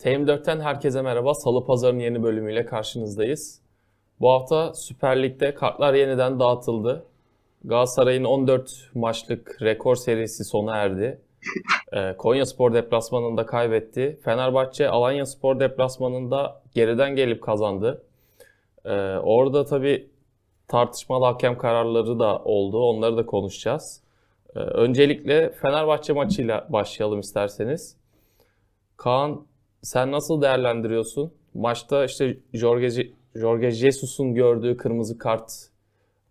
TM4'ten herkese merhaba. Salı Pazar'ın yeni bölümüyle karşınızdayız. Bu hafta Süper Lig'de kartlar yeniden dağıtıldı. Galatasaray'ın 14 maçlık rekor serisi sona erdi. Ee, Konya Spor deplasmanında kaybetti. Fenerbahçe Alanya Spor deplasmanında geriden gelip kazandı. Ee, orada tabii tartışmalı hakem kararları da oldu. Onları da konuşacağız. Ee, öncelikle Fenerbahçe maçıyla başlayalım isterseniz. Kaan sen nasıl değerlendiriyorsun? Maçta işte Jorge, Jorge Jesus'un gördüğü kırmızı kart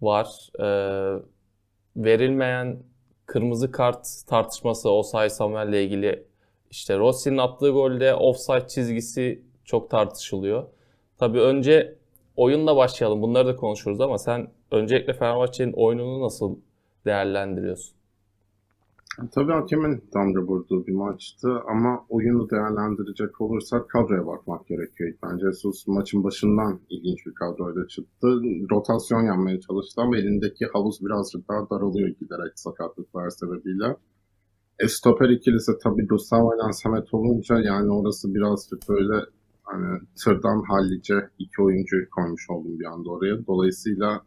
var. Ee, verilmeyen kırmızı kart tartışması Osay Samuel'le ilgili. İşte Rossi'nin attığı golde offside çizgisi çok tartışılıyor. Tabii önce oyunla başlayalım. Bunları da konuşuruz ama sen öncelikle Fenerbahçe'nin oyununu nasıl değerlendiriyorsun? Tabii hakemin damga vurduğu bir maçtı ama oyunu değerlendirecek olursak kadroya bakmak gerekiyor. Bence Jesus maçın başından ilginç bir kadroyla çıktı. Rotasyon yapmaya çalıştı ama elindeki havuz birazcık daha daralıyor giderek sakatlıklar sebebiyle. E, stoper ikilisi tabii Gustavo ile Samet olunca yani orası birazcık böyle hani tırdan hallice iki oyuncu koymuş oldum bir anda oraya. Dolayısıyla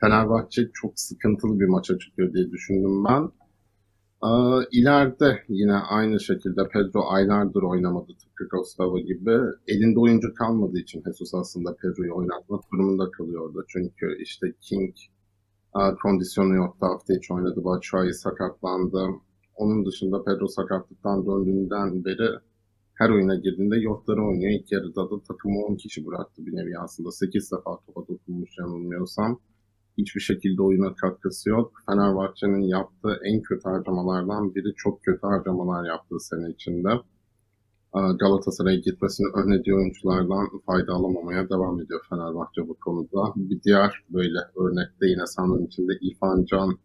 Fenerbahçe çok sıkıntılı bir maça çıkıyor diye düşündüm ben. İleride yine aynı şekilde Pedro aylardır oynamadı tıpkı Gustavo gibi. Elinde oyuncu kalmadığı için Jesus aslında Pedro'yu oynatmak durumunda kalıyordu. Çünkü işte King kondisyonu yoktu hafta içi oynadı. Batshuayi sakatlandı. Onun dışında Pedro sakatlıktan döndüğünden beri her oyuna girdiğinde yokları oynuyor. İlk yarıda da takımı 10 kişi bıraktı bir nevi aslında. 8 defa topa dokunmuş yanılmıyorsam hiçbir şekilde oyuna katkısı yok. Fenerbahçe'nin yaptığı en kötü harcamalardan biri çok kötü harcamalar yaptığı sene içinde. Galatasaray'a gitmesini önlediği oyunculardan fayda alamamaya devam ediyor Fenerbahçe bu konuda. Bir diğer böyle örnekte yine sanırım içinde İrfan Can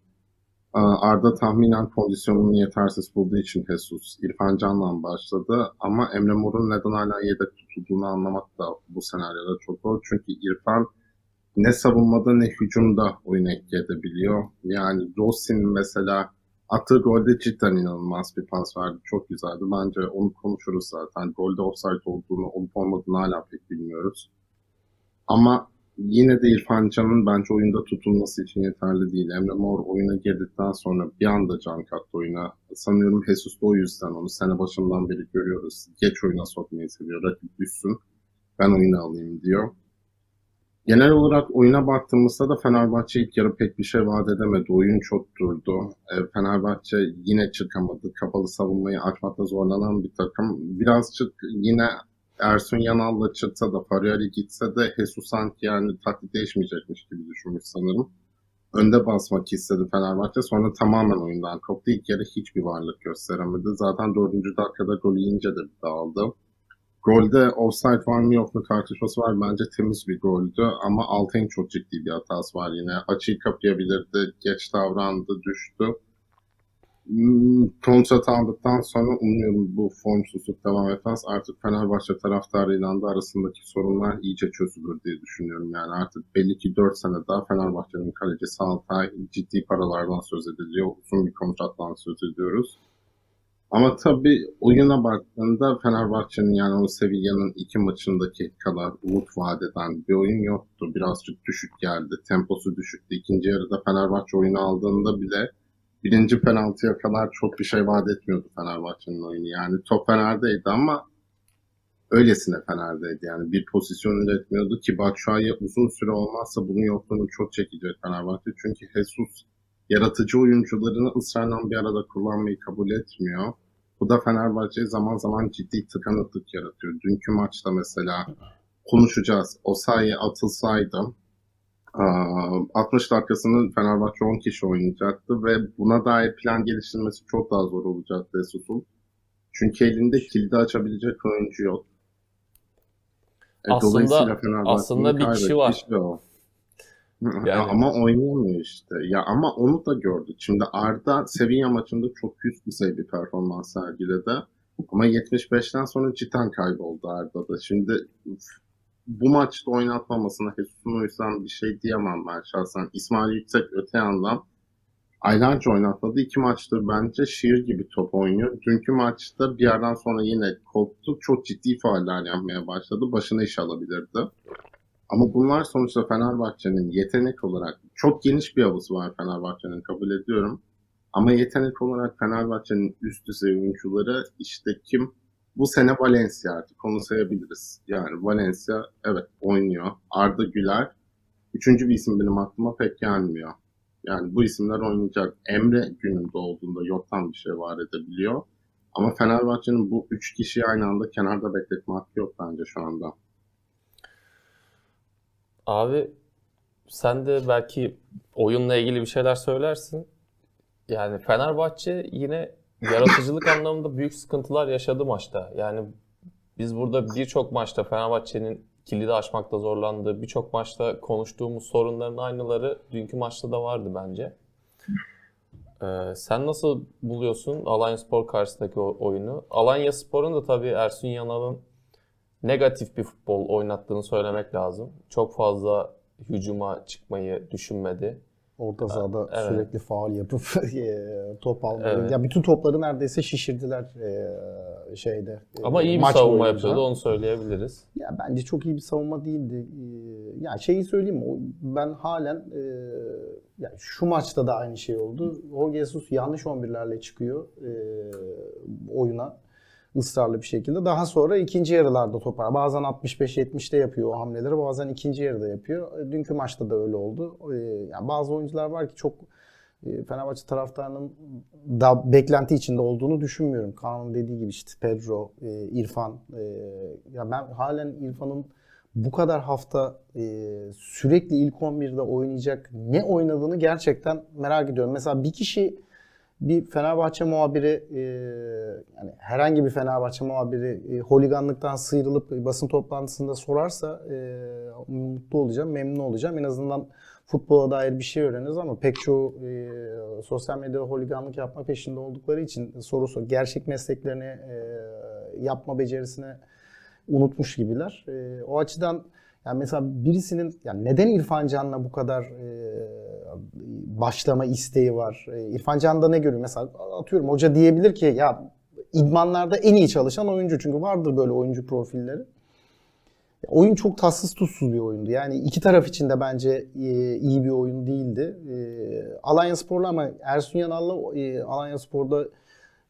Arda tahminen kondisyonunu yetersiz bulduğu için Jesus İrfan Can'la başladı ama Emre Mor'un neden hala yedek tutulduğunu anlamak da bu senaryoda çok zor. Çünkü İrfan ne savunmada ne hücumda oyun etki edebiliyor. Yani Rossi'nin mesela attığı golde cidden inanılmaz bir pas verdi. Çok güzeldi. Bence onu konuşuruz zaten. Golde offside olduğunu, olup olmadığını hala pek bilmiyoruz. Ama yine de İrfan Can'ın bence oyunda tutulması için yeterli değil. Emre Mor oyuna girdikten sonra bir anda can kattı oyuna. Sanıyorum Jesus da o yüzden onu sene başından beri görüyoruz. Geç oyuna sokmayı seviyor. Rakip düşsün. Ben oyunu alayım diyor. Genel olarak oyuna baktığımızda da Fenerbahçe ilk yarı pek bir şey vaat edemedi. Oyun çok durdu. E, Fenerbahçe yine çıkamadı. Kapalı savunmayı açmakta zorlanan bir takım. Birazcık yine Ersun Yanal'la çıksa da Fariari gitse de Jesus sanki yani taktik değişmeyecekmiş gibi düşünmüş sanırım. Önde basmak istedi Fenerbahçe. Sonra tamamen oyundan koptu. İlk yarı hiçbir varlık gösteremedi. Zaten dördüncü dakikada gol yiyince de dağıldı. Golde offside var mı yok mu tartışması var. Bence temiz bir goldü ama Altay'ın çok ciddi bir hatası var yine. Açıyı kapayabilirdi, geç davrandı, düştü. Hmm, kontrat aldıktan sonra umuyorum bu formsuzluk devam etmez. Artık Fenerbahçe taraftarıyla da arasındaki sorunlar iyice çözülür diye düşünüyorum. Yani artık belli ki 4 sene daha Fenerbahçe'nin kalecisi Altay ciddi paralardan söz ediliyor. Uzun bir kontrattan söz ediyoruz. Ama tabii oyuna baktığında Fenerbahçe'nin yani o Sevilla'nın iki maçındaki kadar umut vadeden bir oyun yoktu. Birazcık düşük geldi. Temposu düşüktü. İkinci yarıda Fenerbahçe oyunu aldığında bile birinci penaltıya kadar çok bir şey vaat etmiyordu Fenerbahçe'nin oyunu. Yani top Fener'deydi ama öylesine Fener'deydi. Yani bir pozisyon üretmiyordu ki Batshuayi uzun süre olmazsa bunun yokluğunu çok çekecek Fenerbahçe. Çünkü Jesus yaratıcı oyuncularını ısrarla bir arada kullanmayı kabul etmiyor. Bu da Fenerbahçe'ye zaman zaman ciddi tıkanıklık yaratıyor. Dünkü maçta mesela konuşacağız. O sayı atılsaydı 60 dakikasını Fenerbahçe 10 kişi oynayacaktı ve buna dair plan geliştirmesi çok daha zor olacaktı Esus'un. Çünkü elinde kilidi açabilecek oyuncu yok. E, aslında aslında bir kişi var. O. Yani... Ama oynayamıyor işte. Ya ama onu da gördük. Şimdi Arda Sevilla maçında çok üst düzey bir performans sergiledi. Ama 75'ten sonra cidden kayboldu Arda'da. Şimdi bu maçta oynatmamasına Jesus'un o yüzden bir şey diyemem ben şahsen. İsmail Yüksek öte yandan aylarca oynatmadı. İki maçtır bence şiir gibi top oynuyor. Dünkü maçta bir yerden sonra yine koptu. Çok ciddi fauller yapmaya başladı. Başına iş alabilirdi. Ama bunlar sonuçta Fenerbahçe'nin yetenek olarak çok geniş bir havası var Fenerbahçe'nin kabul ediyorum. Ama yetenek olarak Fenerbahçe'nin üst düzey oyuncuları işte kim? Bu sene Valencia artık onu sayabiliriz. Yani Valencia evet oynuyor. Arda Güler. Üçüncü bir isim benim aklıma pek gelmiyor. Yani bu isimler oynayacak. Emre gününde olduğunda yoktan bir şey var edebiliyor. Ama Fenerbahçe'nin bu üç kişiyi aynı anda kenarda bekletme hakkı yok bence şu anda. Abi sen de belki oyunla ilgili bir şeyler söylersin. Yani Fenerbahçe yine yaratıcılık anlamında büyük sıkıntılar yaşadı maçta. Yani biz burada birçok maçta Fenerbahçe'nin kilidi açmakta zorlandığı, birçok maçta konuştuğumuz sorunların aynıları dünkü maçta da vardı bence. Ee, sen nasıl buluyorsun Alanya Spor karşısındaki oyunu? Alanya Spor'un da tabii Ersun Yanal'ın negatif bir futbol oynattığını söylemek lazım. Çok fazla hücuma çıkmayı düşünmedi. Orta sahada evet. sürekli faal yapıp e, top almayı. Evet. Ya bütün topları neredeyse şişirdiler e, şeyde. E, Ama iyi bir savunma boyunca. yapıyordu onu söyleyebiliriz. Ya bence çok iyi bir savunma değildi. Ya şeyi söyleyeyim mi? Ben halen ya şu maçta da aynı şey oldu. Jorge Jesus yanlış 11'lerle çıkıyor oyuna ısrarlı bir şekilde. Daha sonra ikinci yarılarda topar. Bazen 65-70'te yapıyor o hamleleri, bazen ikinci yarıda yapıyor. E, dünkü maçta da öyle oldu. E, yani bazı oyuncular var ki çok e, Fenerbahçe taraftarının da beklenti içinde olduğunu düşünmüyorum. Kaan'ın dediği gibi işte Pedro, İrfan. Ya ben halen İrfan'ın bu kadar hafta sürekli ilk 11'de oynayacak ne oynadığını gerçekten merak ediyorum. Mesela bir kişi bir Fenerbahçe muhabiri e, yani herhangi bir Fenerbahçe muhabiri e, holiganlıktan sıyrılıp basın toplantısında sorarsa e, mutlu olacağım, memnun olacağım. En azından futbola dair bir şey öğreniriz ama pek çoğu e, sosyal medyada holiganlık yapma peşinde oldukları için sorusu gerçek mesleklerini e, yapma becerisini unutmuş gibiler. O açıdan yani mesela birisinin yani neden İrfan Can'la bu kadar e, başlama isteği var? E, İrfan Can'da ne görüyor? Mesela atıyorum hoca diyebilir ki ya idmanlarda en iyi çalışan oyuncu çünkü vardır böyle oyuncu profilleri. Oyun çok tatsız tutsuz bir oyundu. Yani iki taraf için de bence e, iyi bir oyun değildi. E, Alanya Spor'la ama Ersun Yanal'la e, Alanya Spor'da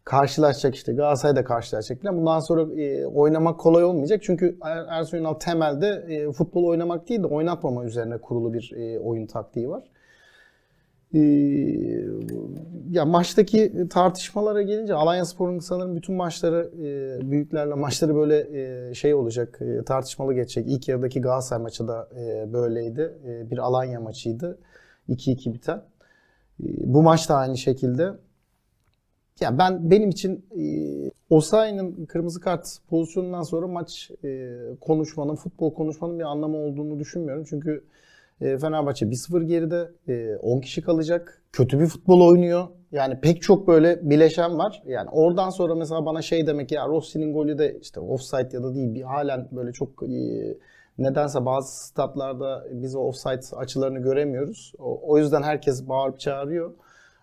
karşılaşacak işte Galatasaray'da karşılaşacak falan. Bundan sonra oynamak kolay olmayacak. Çünkü er, Ersun Yanal temelde futbol oynamak değil de oynatmama üzerine kurulu bir oyun taktiği var. E, ya maçtaki tartışmalara gelince Alanya Spor'un sanırım bütün maçları e, büyüklerle maçları böyle e, şey olacak e, tartışmalı geçecek. İlk yarıdaki Galatasaray maçı da böyleydi. Bir Alanya maçıydı. 2-2 biten. Bu maç da aynı şekilde. Ya ben benim için e, Osayi'nin kırmızı kart pozisyonundan sonra maç konuşmanın, futbol konuşmanın bir anlamı olduğunu düşünmüyorum. Çünkü Fenerbahçe 1-0 geride, e, 10 kişi kalacak. Kötü bir futbol oynuyor. Yani pek çok böyle bileşen var. Yani oradan sonra mesela bana şey demek ya Rossi'nin golü de işte offside ya da değil bir halen böyle çok e, nedense bazı statlarda biz o offside açılarını göremiyoruz. O, yüzden herkes bağırıp çağırıyor.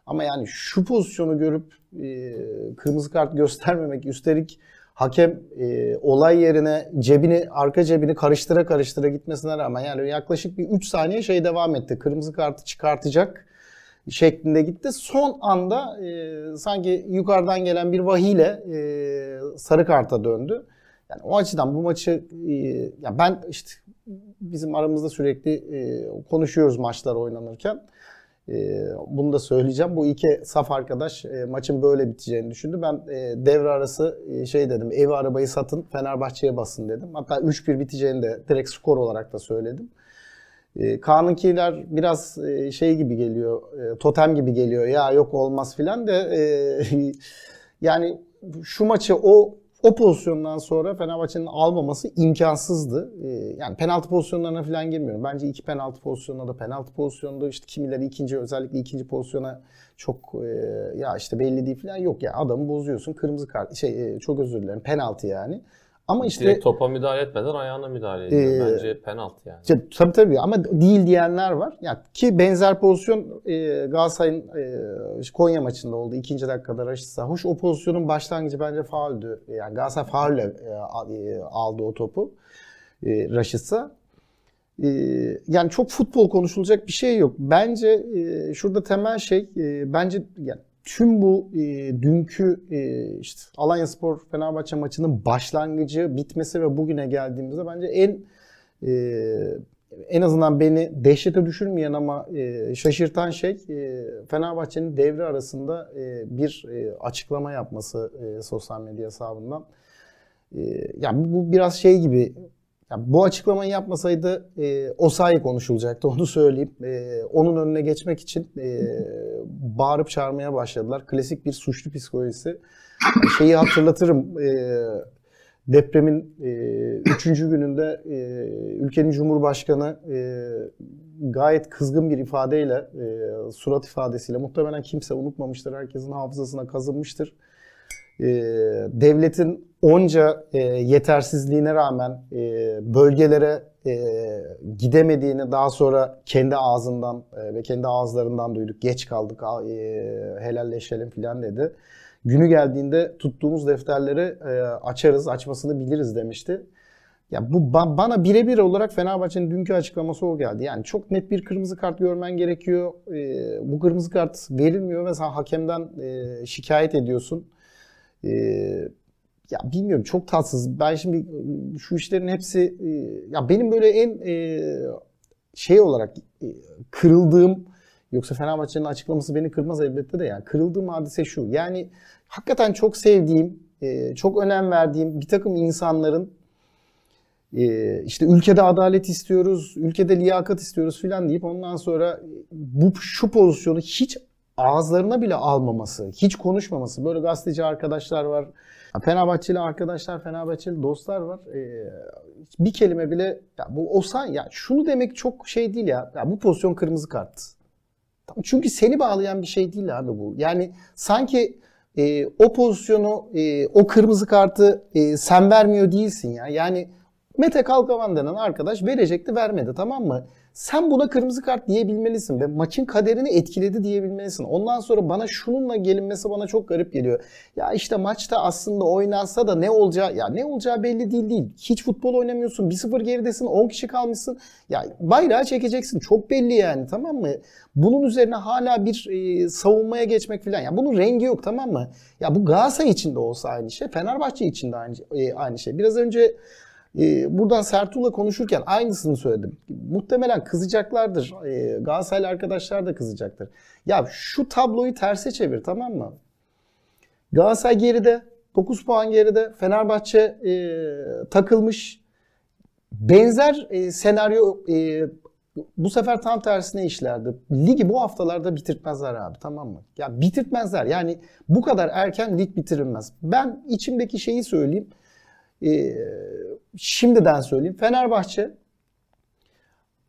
Ama yani şu pozisyonu görüp e, kırmızı kart göstermemek üstelik hakem e, olay yerine cebini arka cebini karıştıra karıştıra gitmesine rağmen yani yaklaşık bir 3 saniye şey devam etti. Kırmızı kartı çıkartacak şeklinde gitti. Son anda e, sanki yukarıdan gelen bir vahiyle e, sarı karta döndü. Yani o açıdan bu maçı e, ya ben işte bizim aramızda sürekli e, konuşuyoruz maçlar oynanırken. Ee, bunu da söyleyeceğim. Bu iki saf arkadaş e, maçın böyle biteceğini düşündü. Ben e, devre arası e, şey dedim. Evi arabayı satın Fenerbahçe'ye basın dedim. Hatta 3-1 biteceğini de direkt skor olarak da söyledim. Kaan'ınkiler biraz şey gibi geliyor. Totem gibi geliyor. Ya yok olmaz filan de yani şu maçı o o pozisyondan sonra Fenerbahçe'nin almaması imkansızdı. Ee, yani penaltı pozisyonlarına falan girmiyorum. Bence iki penaltı pozisyonunda da penaltı pozisyonunda işte kimileri ikinci özellikle ikinci pozisyona çok e, ya işte belli değil falan yok ya adamı bozuyorsun kırmızı kart şey e, çok özür dilerim penaltı yani. Ama işte Direkt topa müdahale etmeden ayağına müdahale ediyor. Ee, Bence penaltı yani. İşte, tabii tabii ama değil diyenler var. Ya ki benzer pozisyon e, Galatasaray'ın e, Konya maçında oldu. ikinci dakikada Raşit Hoş o pozisyonun başlangıcı bence fauldü. Yani Galatasaray faulle e, e, aldı o topu. E, Raşitsa. E, yani çok futbol konuşulacak bir şey yok. Bence e, şurada temel şey e, bence yani tüm bu e, dünkü e, işte Alanya Spor Fenerbahçe maçının başlangıcı, bitmesi ve bugüne geldiğimizde bence en e, en azından beni dehşete düşürmeyen ama e, şaşırtan şey e, Fenerbahçe'nin devre arasında e, bir e, açıklama yapması e, sosyal medya hesabından. E, yani bu biraz şey gibi ya bu açıklamayı yapmasaydı e, Osayi konuşulacaktı onu söyleyeyim. E, onun önüne geçmek için e, bağırıp çağırmaya başladılar. Klasik bir suçlu psikolojisi. Şeyi hatırlatırım. E, depremin 3. gününde e, ülkenin Cumhurbaşkanı e, gayet kızgın bir ifadeyle, e, surat ifadesiyle muhtemelen kimse unutmamıştır. Herkesin hafızasına kazınmıştır. E, devletin onca e, yetersizliğine rağmen e, bölgelere e, gidemediğini daha sonra kendi ağzından e, ve kendi ağızlarından duyduk. Geç kaldık, e, helalleşelim filan dedi. Günü geldiğinde tuttuğumuz defterleri e, açarız, açmasını biliriz demişti. Ya bu ba- bana birebir olarak Fenerbahçe'nin dünkü açıklaması o geldi. Yani çok net bir kırmızı kart görmen gerekiyor. E, bu kırmızı kart verilmiyor ve sen hakemden e, şikayet ediyorsun. E, ya bilmiyorum çok tatsız. Ben şimdi şu işlerin hepsi ya benim böyle en şey olarak kırıldığım yoksa Fenerbahçe'nin açıklaması beni kırmaz elbette de yani kırıldığım hadise şu. Yani hakikaten çok sevdiğim, çok önem verdiğim bir takım insanların işte ülkede adalet istiyoruz, ülkede liyakat istiyoruz filan deyip ondan sonra bu şu pozisyonu hiç ağızlarına bile almaması, hiç konuşmaması. Böyle gazeteci arkadaşlar var. Fenerbahçeli arkadaşlar, Fenerbahçeli dostlar var. Ee, bir kelime bile ya bu Osan ya şunu demek çok şey değil ya. ya bu pozisyon kırmızı kart. Çünkü seni bağlayan bir şey değil abi bu. Yani sanki e, o pozisyonu, e, o kırmızı kartı e, sen vermiyor değilsin ya. Yani Mete Kalkavan denen arkadaş verecekti vermedi tamam mı? Sen buna kırmızı kart diyebilmelisin ve maçın kaderini etkiledi diyebilmelisin. Ondan sonra bana şununla gelinmesi bana çok garip geliyor. Ya işte maçta aslında oynansa da ne olacağı ya ne olacağı belli değil değil. Hiç futbol oynamıyorsun. 1-0 geridesin. 10 kişi kalmışsın. Ya bayrağı çekeceksin. Çok belli yani tamam mı? Bunun üzerine hala bir e, savunmaya geçmek falan. Ya bunun rengi yok tamam mı? Ya bu Galatasaray için de olsa aynı şey. Fenerbahçe için de aynı, e, aynı şey. Biraz önce ee, buradan Sertuğ'la konuşurken aynısını söyledim. Muhtemelen kızacaklardır. Ee, Galatasaraylı arkadaşlar da kızacaktır. Ya şu tabloyu terse çevir tamam mı? Galatasaray geride. 9 puan geride. Fenerbahçe e, takılmış. Benzer e, senaryo e, bu sefer tam tersine işlerdi. Ligi bu haftalarda bitirtmezler abi tamam mı? Ya bitirtmezler. Yani bu kadar erken lig bitirilmez. Ben içimdeki şeyi söyleyeyim. E, şimdiden söyleyeyim. Fenerbahçe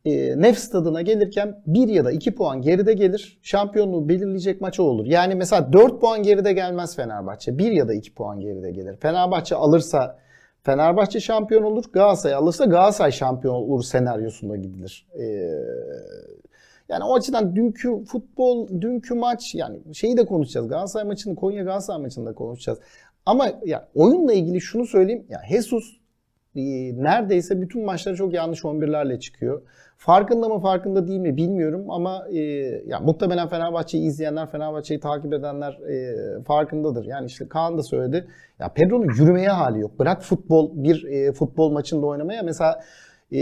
e, Nef stadına gelirken 1 ya da 2 puan geride gelir. Şampiyonluğu belirleyecek maçı olur. Yani mesela 4 puan geride gelmez Fenerbahçe. 1 ya da 2 puan geride gelir. Fenerbahçe alırsa Fenerbahçe şampiyon olur. Galatasaray alırsa Galatasaray şampiyon olur senaryosunda gidilir. Ee, yani o açıdan dünkü futbol, dünkü maç yani şeyi de konuşacağız. Galatasaray maçını, Konya Galatasaray maçını da konuşacağız. Ama ya oyunla ilgili şunu söyleyeyim. Ya Jesus e, neredeyse bütün maçlara çok yanlış 11'lerle çıkıyor. Farkında mı farkında değil mi bilmiyorum ama e, ya muhtemelen Fenerbahçe'yi izleyenler, Fenerbahçe'yi takip edenler e, farkındadır. Yani işte Kaan da söyledi. Ya Pedro'nun yürümeye hali yok. Bırak futbol bir e, futbol maçında oynamaya. Mesela e,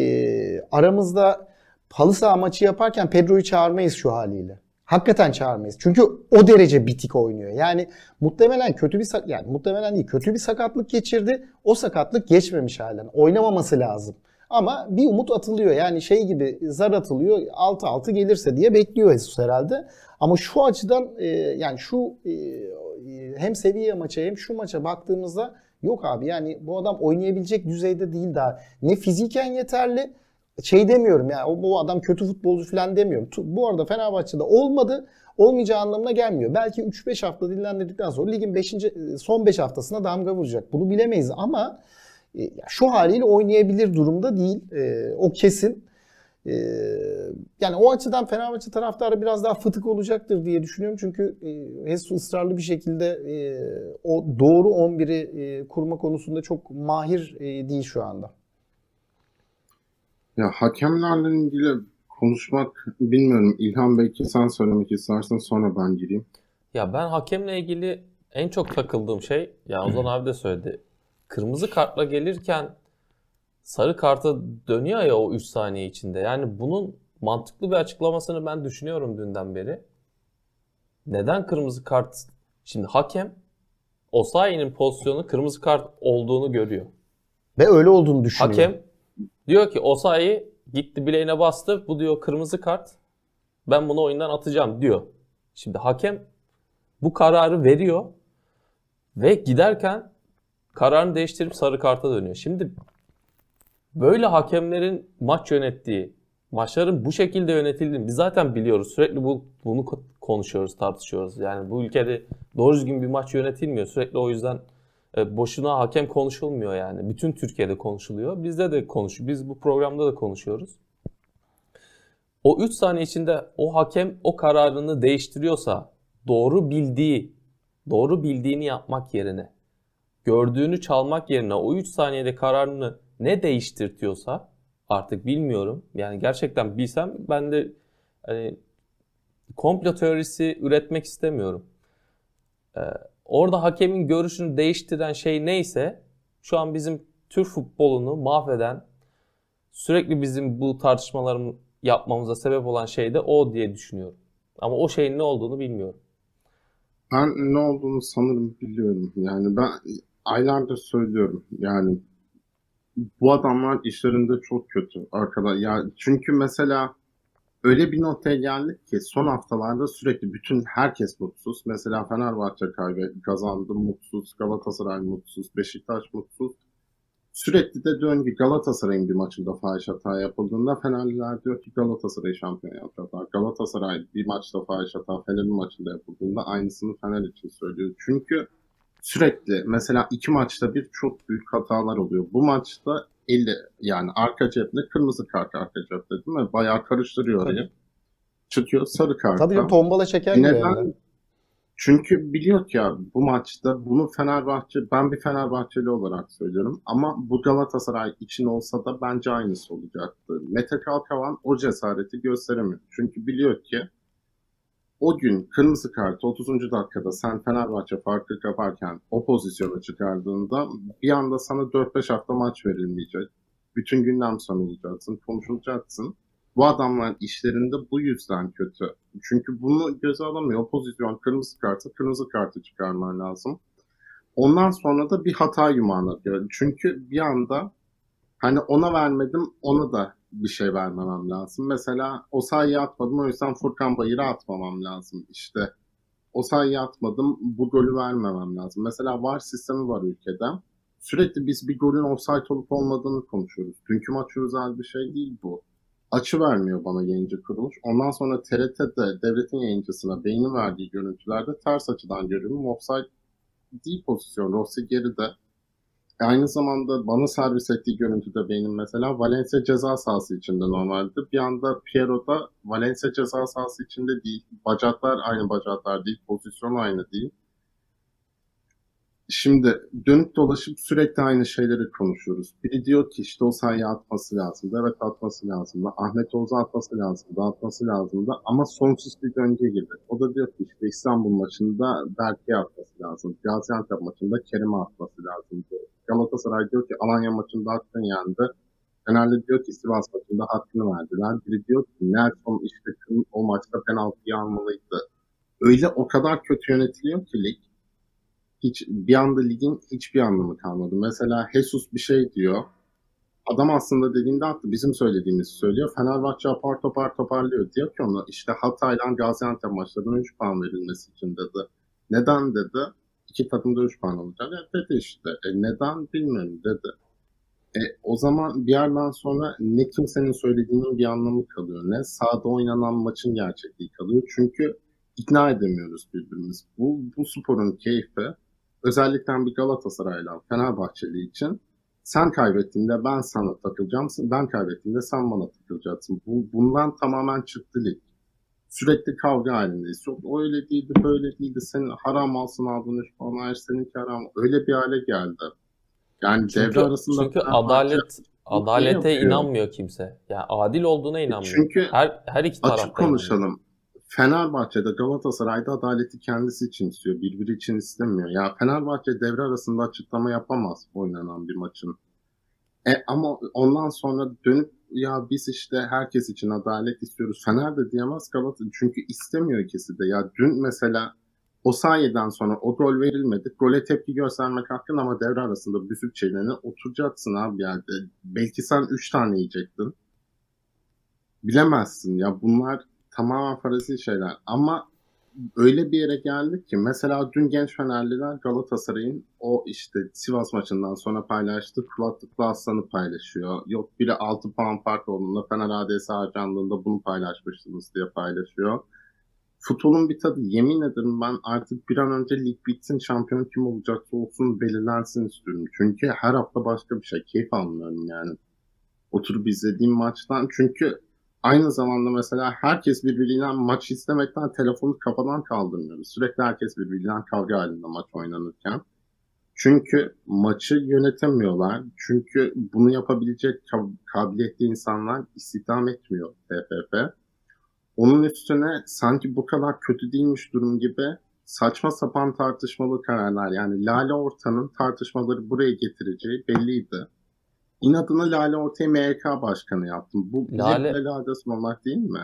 aramızda halı saha maçı yaparken Pedro'yu çağırmayız şu haliyle. Hakikaten çağırmayız. Çünkü o derece bitik oynuyor. Yani muhtemelen kötü bir yani muhtemelen değil kötü bir sakatlık geçirdi. O sakatlık geçmemiş halen. Oynamaması lazım. Ama bir umut atılıyor. Yani şey gibi zar atılıyor. 6-6 gelirse diye bekliyor Jesus herhalde. Ama şu açıdan e, yani şu e, hem seviye maça hem şu maça baktığımızda yok abi. Yani bu adam oynayabilecek düzeyde değil daha. Ne fiziken yeterli şey demiyorum ya yani, bu adam kötü futbolcu falan demiyorum. Bu arada Fenerbahçe'de olmadı. Olmayacağı anlamına gelmiyor. Belki 3-5 hafta dinlendirdikten sonra ligin 5. son 5 haftasına damga vuracak. Bunu bilemeyiz ama e, şu haliyle oynayabilir durumda değil. E, o kesin. E, yani o açıdan Fenerbahçe taraftarı biraz daha fıtık olacaktır diye düşünüyorum. Çünkü e, Hesus ısrarlı bir şekilde e, o doğru 11'i e, kurma konusunda çok mahir e, değil şu anda. Ya hakemlerle ilgili konuşmak bilmiyorum. İlhan belki sen söylemek istersen sonra ben gireyim. Ya ben hakemle ilgili en çok takıldığım şey, ya Ozan abi de söyledi. Kırmızı kartla gelirken sarı karta dönüyor ya o 3 saniye içinde. Yani bunun mantıklı bir açıklamasını ben düşünüyorum dünden beri. Neden kırmızı kart? Şimdi hakem Osayi'nin pozisyonu kırmızı kart olduğunu görüyor. Ve öyle olduğunu düşünüyor. Hakem diyor ki Osayi gitti bileğine bastı. Bu diyor kırmızı kart. Ben bunu oyundan atacağım diyor. Şimdi hakem bu kararı veriyor ve giderken kararını değiştirip sarı karta dönüyor. Şimdi böyle hakemlerin maç yönettiği, maçların bu şekilde yönetildiğini biz zaten biliyoruz. Sürekli bu, bunu konuşuyoruz, tartışıyoruz. Yani bu ülkede doğru düzgün bir maç yönetilmiyor. Sürekli o yüzden boşuna hakem konuşulmuyor yani. Bütün Türkiye'de konuşuluyor. Bizde de konuş, biz bu programda da konuşuyoruz. O 3 saniye içinde o hakem o kararını değiştiriyorsa doğru bildiği, doğru bildiğini yapmak yerine gördüğünü çalmak yerine o 3 saniyede kararını ne değiştirtiyorsa artık bilmiyorum. Yani gerçekten bilsem ben de hani komplo teorisi üretmek istemiyorum. Ee, orada hakemin görüşünü değiştiren şey neyse şu an bizim Türk futbolunu mahveden sürekli bizim bu tartışmalarımı yapmamıza sebep olan şey de o diye düşünüyorum. Ama o şeyin ne olduğunu bilmiyorum. Ben ne olduğunu sanırım biliyorum. Yani ben aylardır söylüyorum. Yani bu adamlar işlerinde çok kötü arkada. Ya çünkü mesela öyle bir noktaya geldik ki son haftalarda sürekli bütün herkes mutsuz. Mesela Fenerbahçe kazandı, mutsuz, Galatasaray mutsuz, Beşiktaş mutsuz. Sürekli de döngü Galatasaray'ın bir maçında fahiş hata yapıldığında Fenerliler diyor ki Galatasaray şampiyon yapacaklar. Galatasaray bir maçta fahiş hata Fener'in maçında yapıldığında aynısını Fener için söylüyor. Çünkü sürekli mesela iki maçta bir çok büyük hatalar oluyor. Bu maçta 50 yani arka cepte kırmızı kart arka cepte değil mi? Bayağı karıştırıyor orayı. Çıkıyor sarı kart. Tabii tombala çeker gibi. Neden? Yani. Çünkü biliyor ki ya bu maçta bunu Fenerbahçe, ben bir Fenerbahçeli olarak söylüyorum ama bu Galatasaray için olsa da bence aynısı olacaktı. Mete Kalkavan o cesareti gösteremiyor. Çünkü biliyor ki o gün kırmızı kartı 30. dakikada sen Fenerbahçe farkı kaparken o pozisyona çıkardığında bir anda sana 4-5 hafta maç verilmeyecek. Bütün gündem sen olacaksın, konuşulacaksın. Bu adamlar işlerinde bu yüzden kötü. Çünkü bunu göze alamıyor. O pozisyon kırmızı kartı, kırmızı kartı çıkarman lazım. Ondan sonra da bir hata yumağına atıyor. Çünkü bir anda hani ona vermedim, ona da bir şey vermemem lazım. Mesela o sayıyı atmadım o yüzden Furkan Bayır'a atmamam lazım. İşte o sayıyı atmadım bu golü vermemem lazım. Mesela var sistemi var ülkede. Sürekli biz bir golün offside olup olmadığını konuşuyoruz. Dünkü maç özel bir şey değil bu. Açı vermiyor bana yayıncı kuruluş. Ondan sonra TRT'de devletin yayıncısına beynin verdiği görüntülerde ters açıdan görüyorum. Offside değil pozisyon. Rossi geride. Aynı zamanda bana servis ettiği görüntüde benim mesela Valencia ceza sahası içinde normalde. Bir anda Piero da Valencia ceza sahası içinde değil. Bacaklar aynı bacaklar değil. Pozisyon aynı değil. Şimdi dönüp dolaşıp sürekli aynı şeyleri konuşuyoruz. Biri diyor ki işte o sayıyı atması lazım. Evet atması lazım. Ahmet Oğuz'u atması lazım. Atması lazım da ama sonsuz bir döngü gibi. O da diyor ki işte İstanbul maçında Berke'ye atması lazım. Gaziantep maçında Kerim'e atması lazım diyor. Galatasaray diyor ki Alanya maçında hakkın yendi. Fenerli diyor ki Sivas maçında hakkını verdiler. Biri diyor ki Nelson işte o maçta penaltıyı almalıydı. Öyle o kadar kötü yönetiliyor ki lig hiç bir anda ligin hiçbir anlamı kalmadı. Mesela Jesus bir şey diyor. Adam aslında dediğinde haklı. Bizim söylediğimizi söylüyor. Fenerbahçe apar topar toparlıyor. Diyor ki ona işte Hatay'dan Gaziantep maçlarına 3 puan verilmesi için dedi. Neden dedi? İki takımda 3 puan olacak. E dedi işte. E neden bilmiyorum dedi. E, o zaman bir yerden sonra ne kimsenin söylediğinin bir anlamı kalıyor. Ne sahada oynanan maçın gerçekliği kalıyor. Çünkü ikna edemiyoruz birbirimiz. Bu, bu sporun keyfi özellikle bir Galatasaray'la Fenerbahçeli için Sen kaybettiğinde ben sana takılacağım. Ben kaybettiğinde sen bana takılacaksın. Bu, bundan tamamen çıktı lig. Sürekli kavga halindeyiz. Çok öyle değildi, böyle değildi. Senin haram alsın aldın 3 puan, hayır seninki haram. Öyle bir hale geldi. Yani Çünkü, devre arasında çünkü adalet adalete yapıyor. inanmıyor kimse. Yani adil olduğuna inanmıyor. Çünkü her her iki Açık konuşalım. Fenerbahçe'de Galatasaray'da adaleti kendisi için istiyor. Birbiri için istemiyor. Ya Fenerbahçe devre arasında açıklama yapamaz oynanan bir maçın. E, ama ondan sonra dönüp ya biz işte herkes için adalet istiyoruz. Fener de diyemez Galatasaray. Çünkü istemiyor ikisi de. Ya dün mesela o sayeden sonra o gol verilmedi. Gole tepki göstermek hakkın ama devre arasında büsük çeneni oturacaksın abi. Yani belki sen 3 tane yiyecektin. Bilemezsin ya bunlar tamamen farazi şeyler. Ama öyle bir yere geldik ki mesela dün genç Fenerliler Galatasaray'ın o işte Sivas maçından sonra paylaştığı kulaklıklı aslanı paylaşıyor. Yok biri 6 puan fark olduğunda Fener ADS harcandığında bunu paylaşmıştınız diye paylaşıyor. Futbolun bir tadı yemin ederim ben artık bir an önce lig bitsin şampiyon kim olacaksa olsun belirlensin istiyorum. Çünkü her hafta başka bir şey. Keyif almıyorum yani. Oturup izlediğim maçtan çünkü Aynı zamanda mesela herkes birbiriyle maç istemekten telefonu kafadan kaldırmıyor. Sürekli herkes birbiriyle kavga halinde maç oynanırken. Çünkü maçı yönetemiyorlar. Çünkü bunu yapabilecek kab- kabiliyetli insanlar istihdam etmiyor TFF. Onun üstüne sanki bu kadar kötü değilmiş durum gibi saçma sapan tartışmalı kararlar. Yani Lale Orta'nın tartışmaları buraya getireceği belliydi. İnadına Lale Orta'yı MHK başkanı yaptım. Bu Lale- Lale... adası olmak değil mi?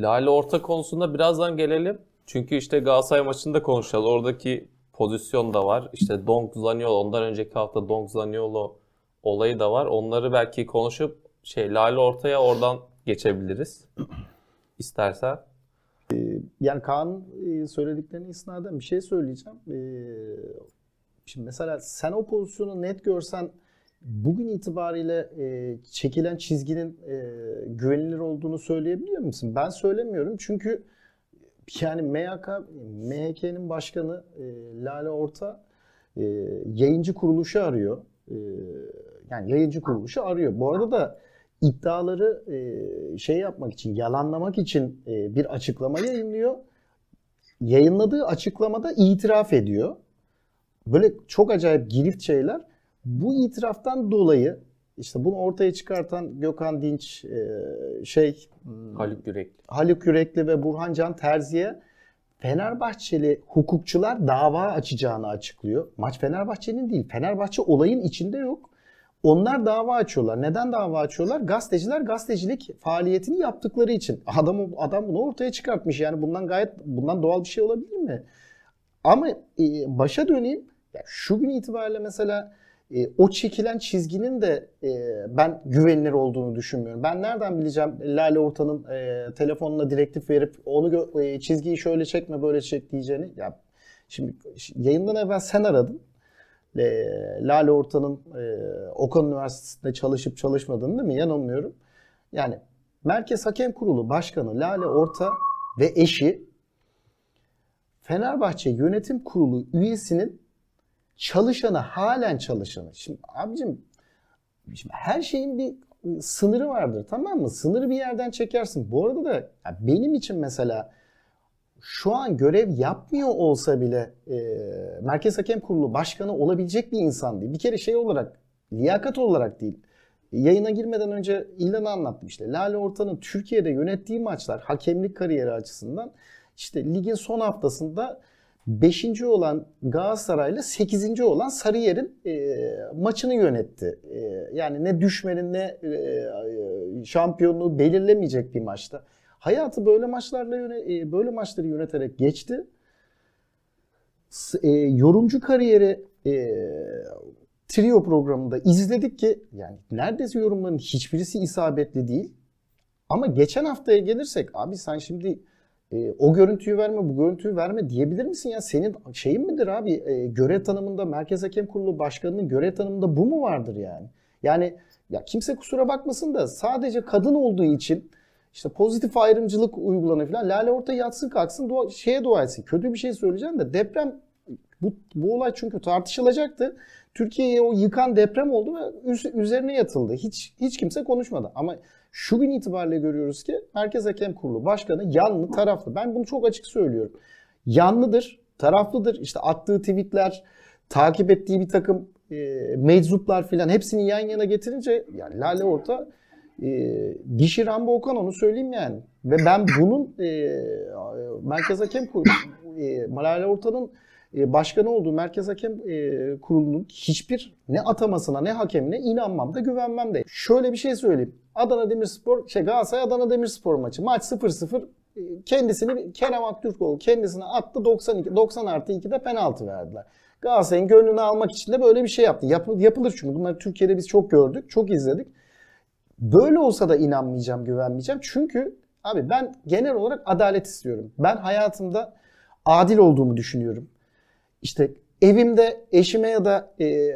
Lale orta konusunda birazdan gelelim. Çünkü işte Galatasaray maçında konuşacağız. Oradaki pozisyon da var. İşte Donk Zaniolo, ondan önceki hafta Donk Zaniolo olayı da var. Onları belki konuşup şey Lale ortaya oradan geçebiliriz. İstersen. Yani Kaan'ın e, söylediklerine isnaden bir şey söyleyeceğim. E, Şimdi mesela sen o pozisyonu net görsen bugün itibariyle e, çekilen çizginin e, güvenilir olduğunu söyleyebiliyor musun? Ben söylemiyorum çünkü yani MHK, MHK'nin başkanı e, Lale Orta e, yayıncı kuruluşu arıyor. E, yani yayıncı kuruluşu arıyor. Bu arada da iddiaları e, şey yapmak için, yalanlamak için e, bir açıklama yayınlıyor. Yayınladığı açıklamada itiraf ediyor. Böyle çok acayip girift şeyler. Bu itiraftan dolayı işte bunu ortaya çıkartan Gökhan Dinç, e, şey hmm, Haluk Yürekli. Haluk Yürekli ve Burhan Can Terzi'ye Fenerbahçeli hukukçular dava açacağını açıklıyor. Maç Fenerbahçe'nin değil. Fenerbahçe olayın içinde yok. Onlar dava açıyorlar. Neden dava açıyorlar? Gazeteciler gazetecilik faaliyetini yaptıkları için. Adam adam bunu ortaya çıkartmış. Yani bundan gayet bundan doğal bir şey olabilir mi? Ama e, başa döneyim. Ya şu gün itibariyle mesela e, o çekilen çizginin de e, ben güvenilir olduğunu düşünmüyorum. Ben nereden bileceğim Lale Orta'nın e, telefonuna direktif verip onu e, çizgiyi şöyle çekme böyle çek diyeceğini. Ya şimdi yayından evvel sen aradın. E, Lale Orta'nın e, Okan Üniversitesi'nde çalışıp çalışmadığını değil mi? Yanılmıyorum. Yani Merkez Hakem Kurulu Başkanı Lale Orta ve eşi Fenerbahçe Yönetim Kurulu üyesinin çalışanı halen çalışanı. Şimdi abicim şimdi her şeyin bir sınırı vardır tamam mı? Sınırı bir yerden çekersin. Bu arada da benim için mesela şu an görev yapmıyor olsa bile e, Merkez Hakem Kurulu başkanı olabilecek bir insan değil. Bir kere şey olarak liyakat olarak değil. Yayına girmeden önce ilanı anlattım işte. Lale Orta'nın Türkiye'de yönettiği maçlar hakemlik kariyeri açısından işte ligin son haftasında 5. olan Galatasaray'la 8. olan Sarıyer'in e, maçını yönetti. E, yani ne düşmenin ne e, şampiyonluğu belirlemeyecek bir maçta. Hayatı böyle maçlarla yöne, e, böyle maçları yöneterek geçti. E, yorumcu kariyeri e, trio programında izledik ki yani neredeyse yorumların hiçbirisi isabetli değil. Ama geçen haftaya gelirsek abi sen şimdi e, o görüntüyü verme, bu görüntüyü verme diyebilir misin ya? Senin şeyin midir abi? E, görev tanımında Merkez Hakem Kurulu Başkanı'nın görev tanımında bu mu vardır yani? Yani ya kimse kusura bakmasın da sadece kadın olduğu için işte pozitif ayrımcılık uygulanıyor falan. Lale Orta yatsın kalksın dua, şeye dua etsin. Kötü bir şey söyleyeceğim de deprem bu, bu olay çünkü tartışılacaktı. Türkiye'yi o yıkan deprem oldu ve üzerine yatıldı. Hiç hiç kimse konuşmadı. Ama şu gün itibariyle görüyoruz ki Merkez Hakem Kurulu Başkanı yanlı taraflı. Ben bunu çok açık söylüyorum. Yanlıdır, taraflıdır. İşte attığı tweetler, takip ettiği bir takım e, meczuplar filan hepsini yan yana getirince yani Lale Orta e, dişi Rambo Okan onu söyleyeyim yani. Ve ben bunun e, Merkez Hakem Kurulu, e, Lale Orta'nın başkanı olduğu Merkez Hakem e, Kurulu'nun hiçbir ne atamasına ne hakemine inanmam da güvenmem de. Şöyle bir şey söyleyeyim. Adana Demirspor, şey Galatasaray Adana Demirspor maçı. Maç 0-0 e, kendisini Kerem Aktürkoğlu kendisine attı 92 90 artı 2'de penaltı verdiler. Galatasaray'ın gönlünü almak için de böyle bir şey yaptı. Yap, yapılır çünkü bunları Türkiye'de biz çok gördük, çok izledik. Böyle olsa da inanmayacağım, güvenmeyeceğim. Çünkü abi ben genel olarak adalet istiyorum. Ben hayatımda adil olduğumu düşünüyorum. İşte evimde eşime ya da e,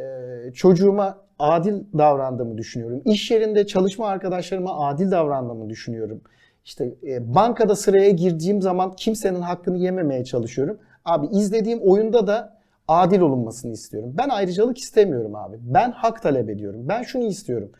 çocuğuma adil davrandığımı düşünüyorum. İş yerinde çalışma arkadaşlarıma adil davrandığımı düşünüyorum. İşte e, bankada sıraya girdiğim zaman kimsenin hakkını yememeye çalışıyorum. Abi izlediğim oyunda da adil olunmasını istiyorum. Ben ayrıcalık istemiyorum abi. Ben hak talep ediyorum. Ben şunu istiyorum.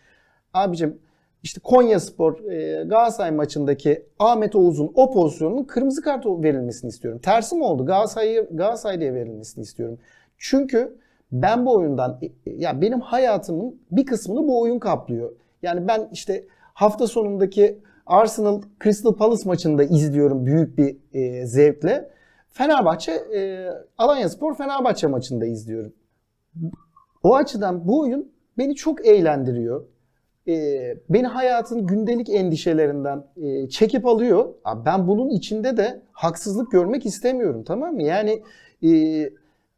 Abicim işte Konya Spor e, Galatasaray maçındaki Ahmet Oğuz'un o pozisyonunun kırmızı kart verilmesini istiyorum. Tersi mi oldu? Galatasaray'a Galatasaray'a verilmesini istiyorum. Çünkü ben bu oyundan e, e, ya benim hayatımın bir kısmını bu oyun kaplıyor. Yani ben işte hafta sonundaki Arsenal Crystal Palace maçında izliyorum büyük bir e, zevkle. Fenerbahçe e, Alanya Spor Fenerbahçe maçında izliyorum. O açıdan bu oyun beni çok eğlendiriyor beni hayatın gündelik endişelerinden e, çekip alıyor. Ben bunun içinde de haksızlık görmek istemiyorum tamam mı? Yani e,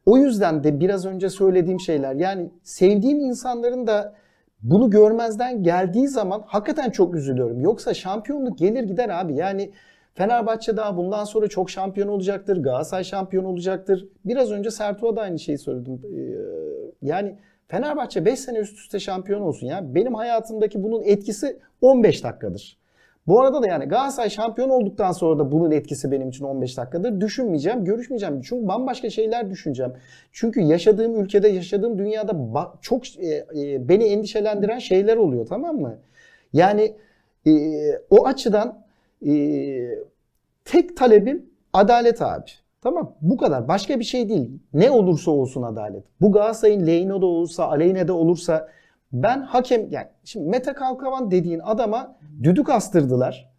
o yüzden de biraz önce söylediğim şeyler yani sevdiğim insanların da bunu görmezden geldiği zaman hakikaten çok üzülüyorum. Yoksa şampiyonluk gelir gider abi. Yani Fenerbahçe daha bundan sonra çok şampiyon olacaktır. Galatasaray şampiyon olacaktır. Biraz önce Sertuğ'a da aynı şeyi söyledim. Ee, yani Fenerbahçe 5 sene üst üste şampiyon olsun ya. Benim hayatımdaki bunun etkisi 15 dakikadır. Bu arada da yani Galatasaray şampiyon olduktan sonra da bunun etkisi benim için 15 dakikadır. Düşünmeyeceğim, görüşmeyeceğim. Çünkü bambaşka şeyler düşüneceğim. Çünkü yaşadığım ülkede, yaşadığım dünyada çok e, e, beni endişelendiren şeyler oluyor tamam mı? Yani e, o açıdan tek talebim adalet abi. Tamam bu kadar. Başka bir şey değil. Ne olursa olsun adalet. Bu Galatasaray'ın lehine de olursa, aleyhine de olursa ben hakem yani şimdi Mete Kalkavan dediğin adama düdük astırdılar.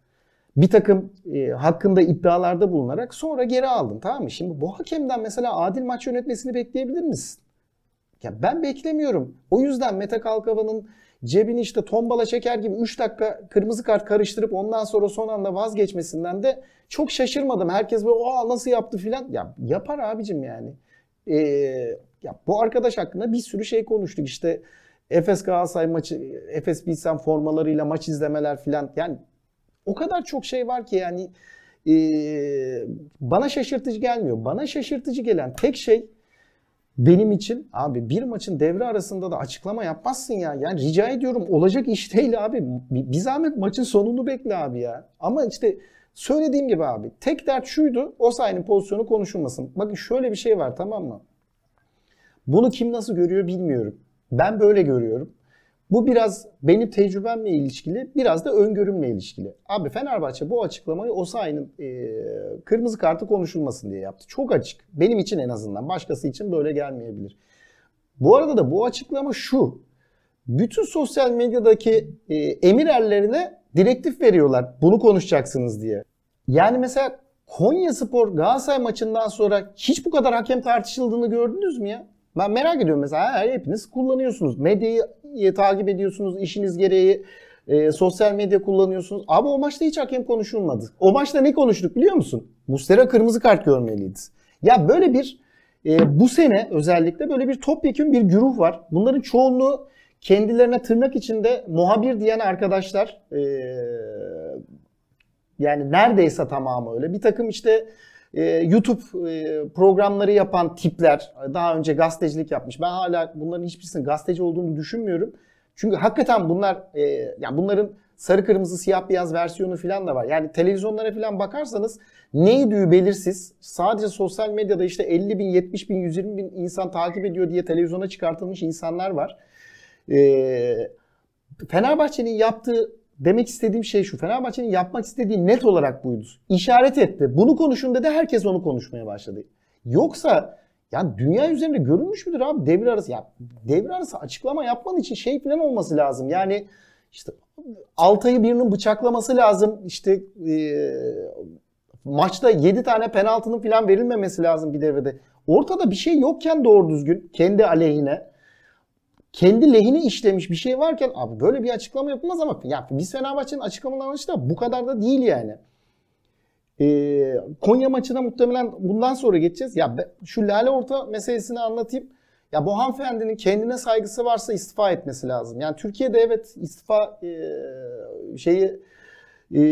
Bir takım e, hakkında iddialarda bulunarak sonra geri aldın tamam mı? Şimdi bu hakemden mesela adil maç yönetmesini bekleyebilir misin? Ya ben beklemiyorum. O yüzden Mete Kalkavan'ın cebini işte tombala çeker gibi 3 dakika kırmızı kart karıştırıp ondan sonra son anda vazgeçmesinden de çok şaşırmadım. Herkes böyle o nasıl yaptı filan. Ya yapar abicim yani. Ee, ya bu arkadaş hakkında bir sürü şey konuştuk. İşte Efes Galatasaray maçı, Efes Bilsen formalarıyla maç izlemeler filan. Yani o kadar çok şey var ki yani e, bana şaşırtıcı gelmiyor. Bana şaşırtıcı gelen tek şey benim için abi bir maçın devre arasında da açıklama yapmazsın ya. Yani rica ediyorum olacak iş değil abi. Bir, zahmet maçın sonunu bekle abi ya. Ama işte söylediğim gibi abi tek dert şuydu o sayının pozisyonu konuşulmasın. Bakın şöyle bir şey var tamam mı? Bunu kim nasıl görüyor bilmiyorum. Ben böyle görüyorum. Bu biraz benim tecrübemle ilişkili, biraz da öngörümle ilişkili. Abi Fenerbahçe bu açıklamayı Osayi'nin e, kırmızı kartı konuşulmasın diye yaptı. Çok açık. Benim için en azından. Başkası için böyle gelmeyebilir. Bu arada da bu açıklama şu. Bütün sosyal medyadaki e, emir erlerine direktif veriyorlar. Bunu konuşacaksınız diye. Yani mesela Konya Spor Galatasaray maçından sonra hiç bu kadar hakem tartışıldığını gördünüz mü ya? Ben merak ediyorum mesela hepiniz kullanıyorsunuz. Medyayı takip ediyorsunuz işiniz gereği. E, sosyal medya kullanıyorsunuz. Abi o maçta hiç hakem konuşulmadı. O maçta ne konuştuk biliyor musun? Mustera kırmızı kart görmeliydi. Ya böyle bir e, bu sene özellikle böyle bir topyekun bir güruh var. Bunların çoğunluğu kendilerine tırnak içinde muhabir diyen arkadaşlar. E, yani neredeyse tamamı öyle. Bir takım işte e, YouTube e, programları yapan tipler daha önce gazetecilik yapmış. Ben hala bunların hiçbirisinin gazeteci olduğunu düşünmüyorum. Çünkü hakikaten bunlar e, yani bunların sarı kırmızı siyah beyaz versiyonu falan da var. Yani televizyonlara falan bakarsanız neydi belirsiz. Sadece sosyal medyada işte 50 bin, 70 bin, 120 bin insan takip ediyor diye televizyona çıkartılmış insanlar var. Ee, Fenerbahçe'nin yaptığı demek istediğim şey şu. Fenerbahçe'nin yapmak istediği net olarak buydu. İşaret etti. Bunu konuşun dedi. Herkes onu konuşmaya başladı. Yoksa yani dünya üzerinde görülmüş müdür abi devre arası? Ya devre arası açıklama yapman için şey falan olması lazım. Yani işte Altay'ı birinin bıçaklaması lazım. İşte e, maçta 7 tane penaltının falan verilmemesi lazım bir devrede. Ortada bir şey yokken doğru düzgün kendi aleyhine kendi lehine işlemiş bir şey varken abi böyle bir açıklama yapılmaz ama ya biz Fenerbahçe'nin açıklamalarını işte bu kadar da değil yani. Ee, Konya maçına muhtemelen bundan sonra geçeceğiz. Ya şu Lale Orta meselesini anlatayım. Ya bu hanımefendinin kendine saygısı varsa istifa etmesi lazım. Yani Türkiye'de evet istifa e, şeyi e,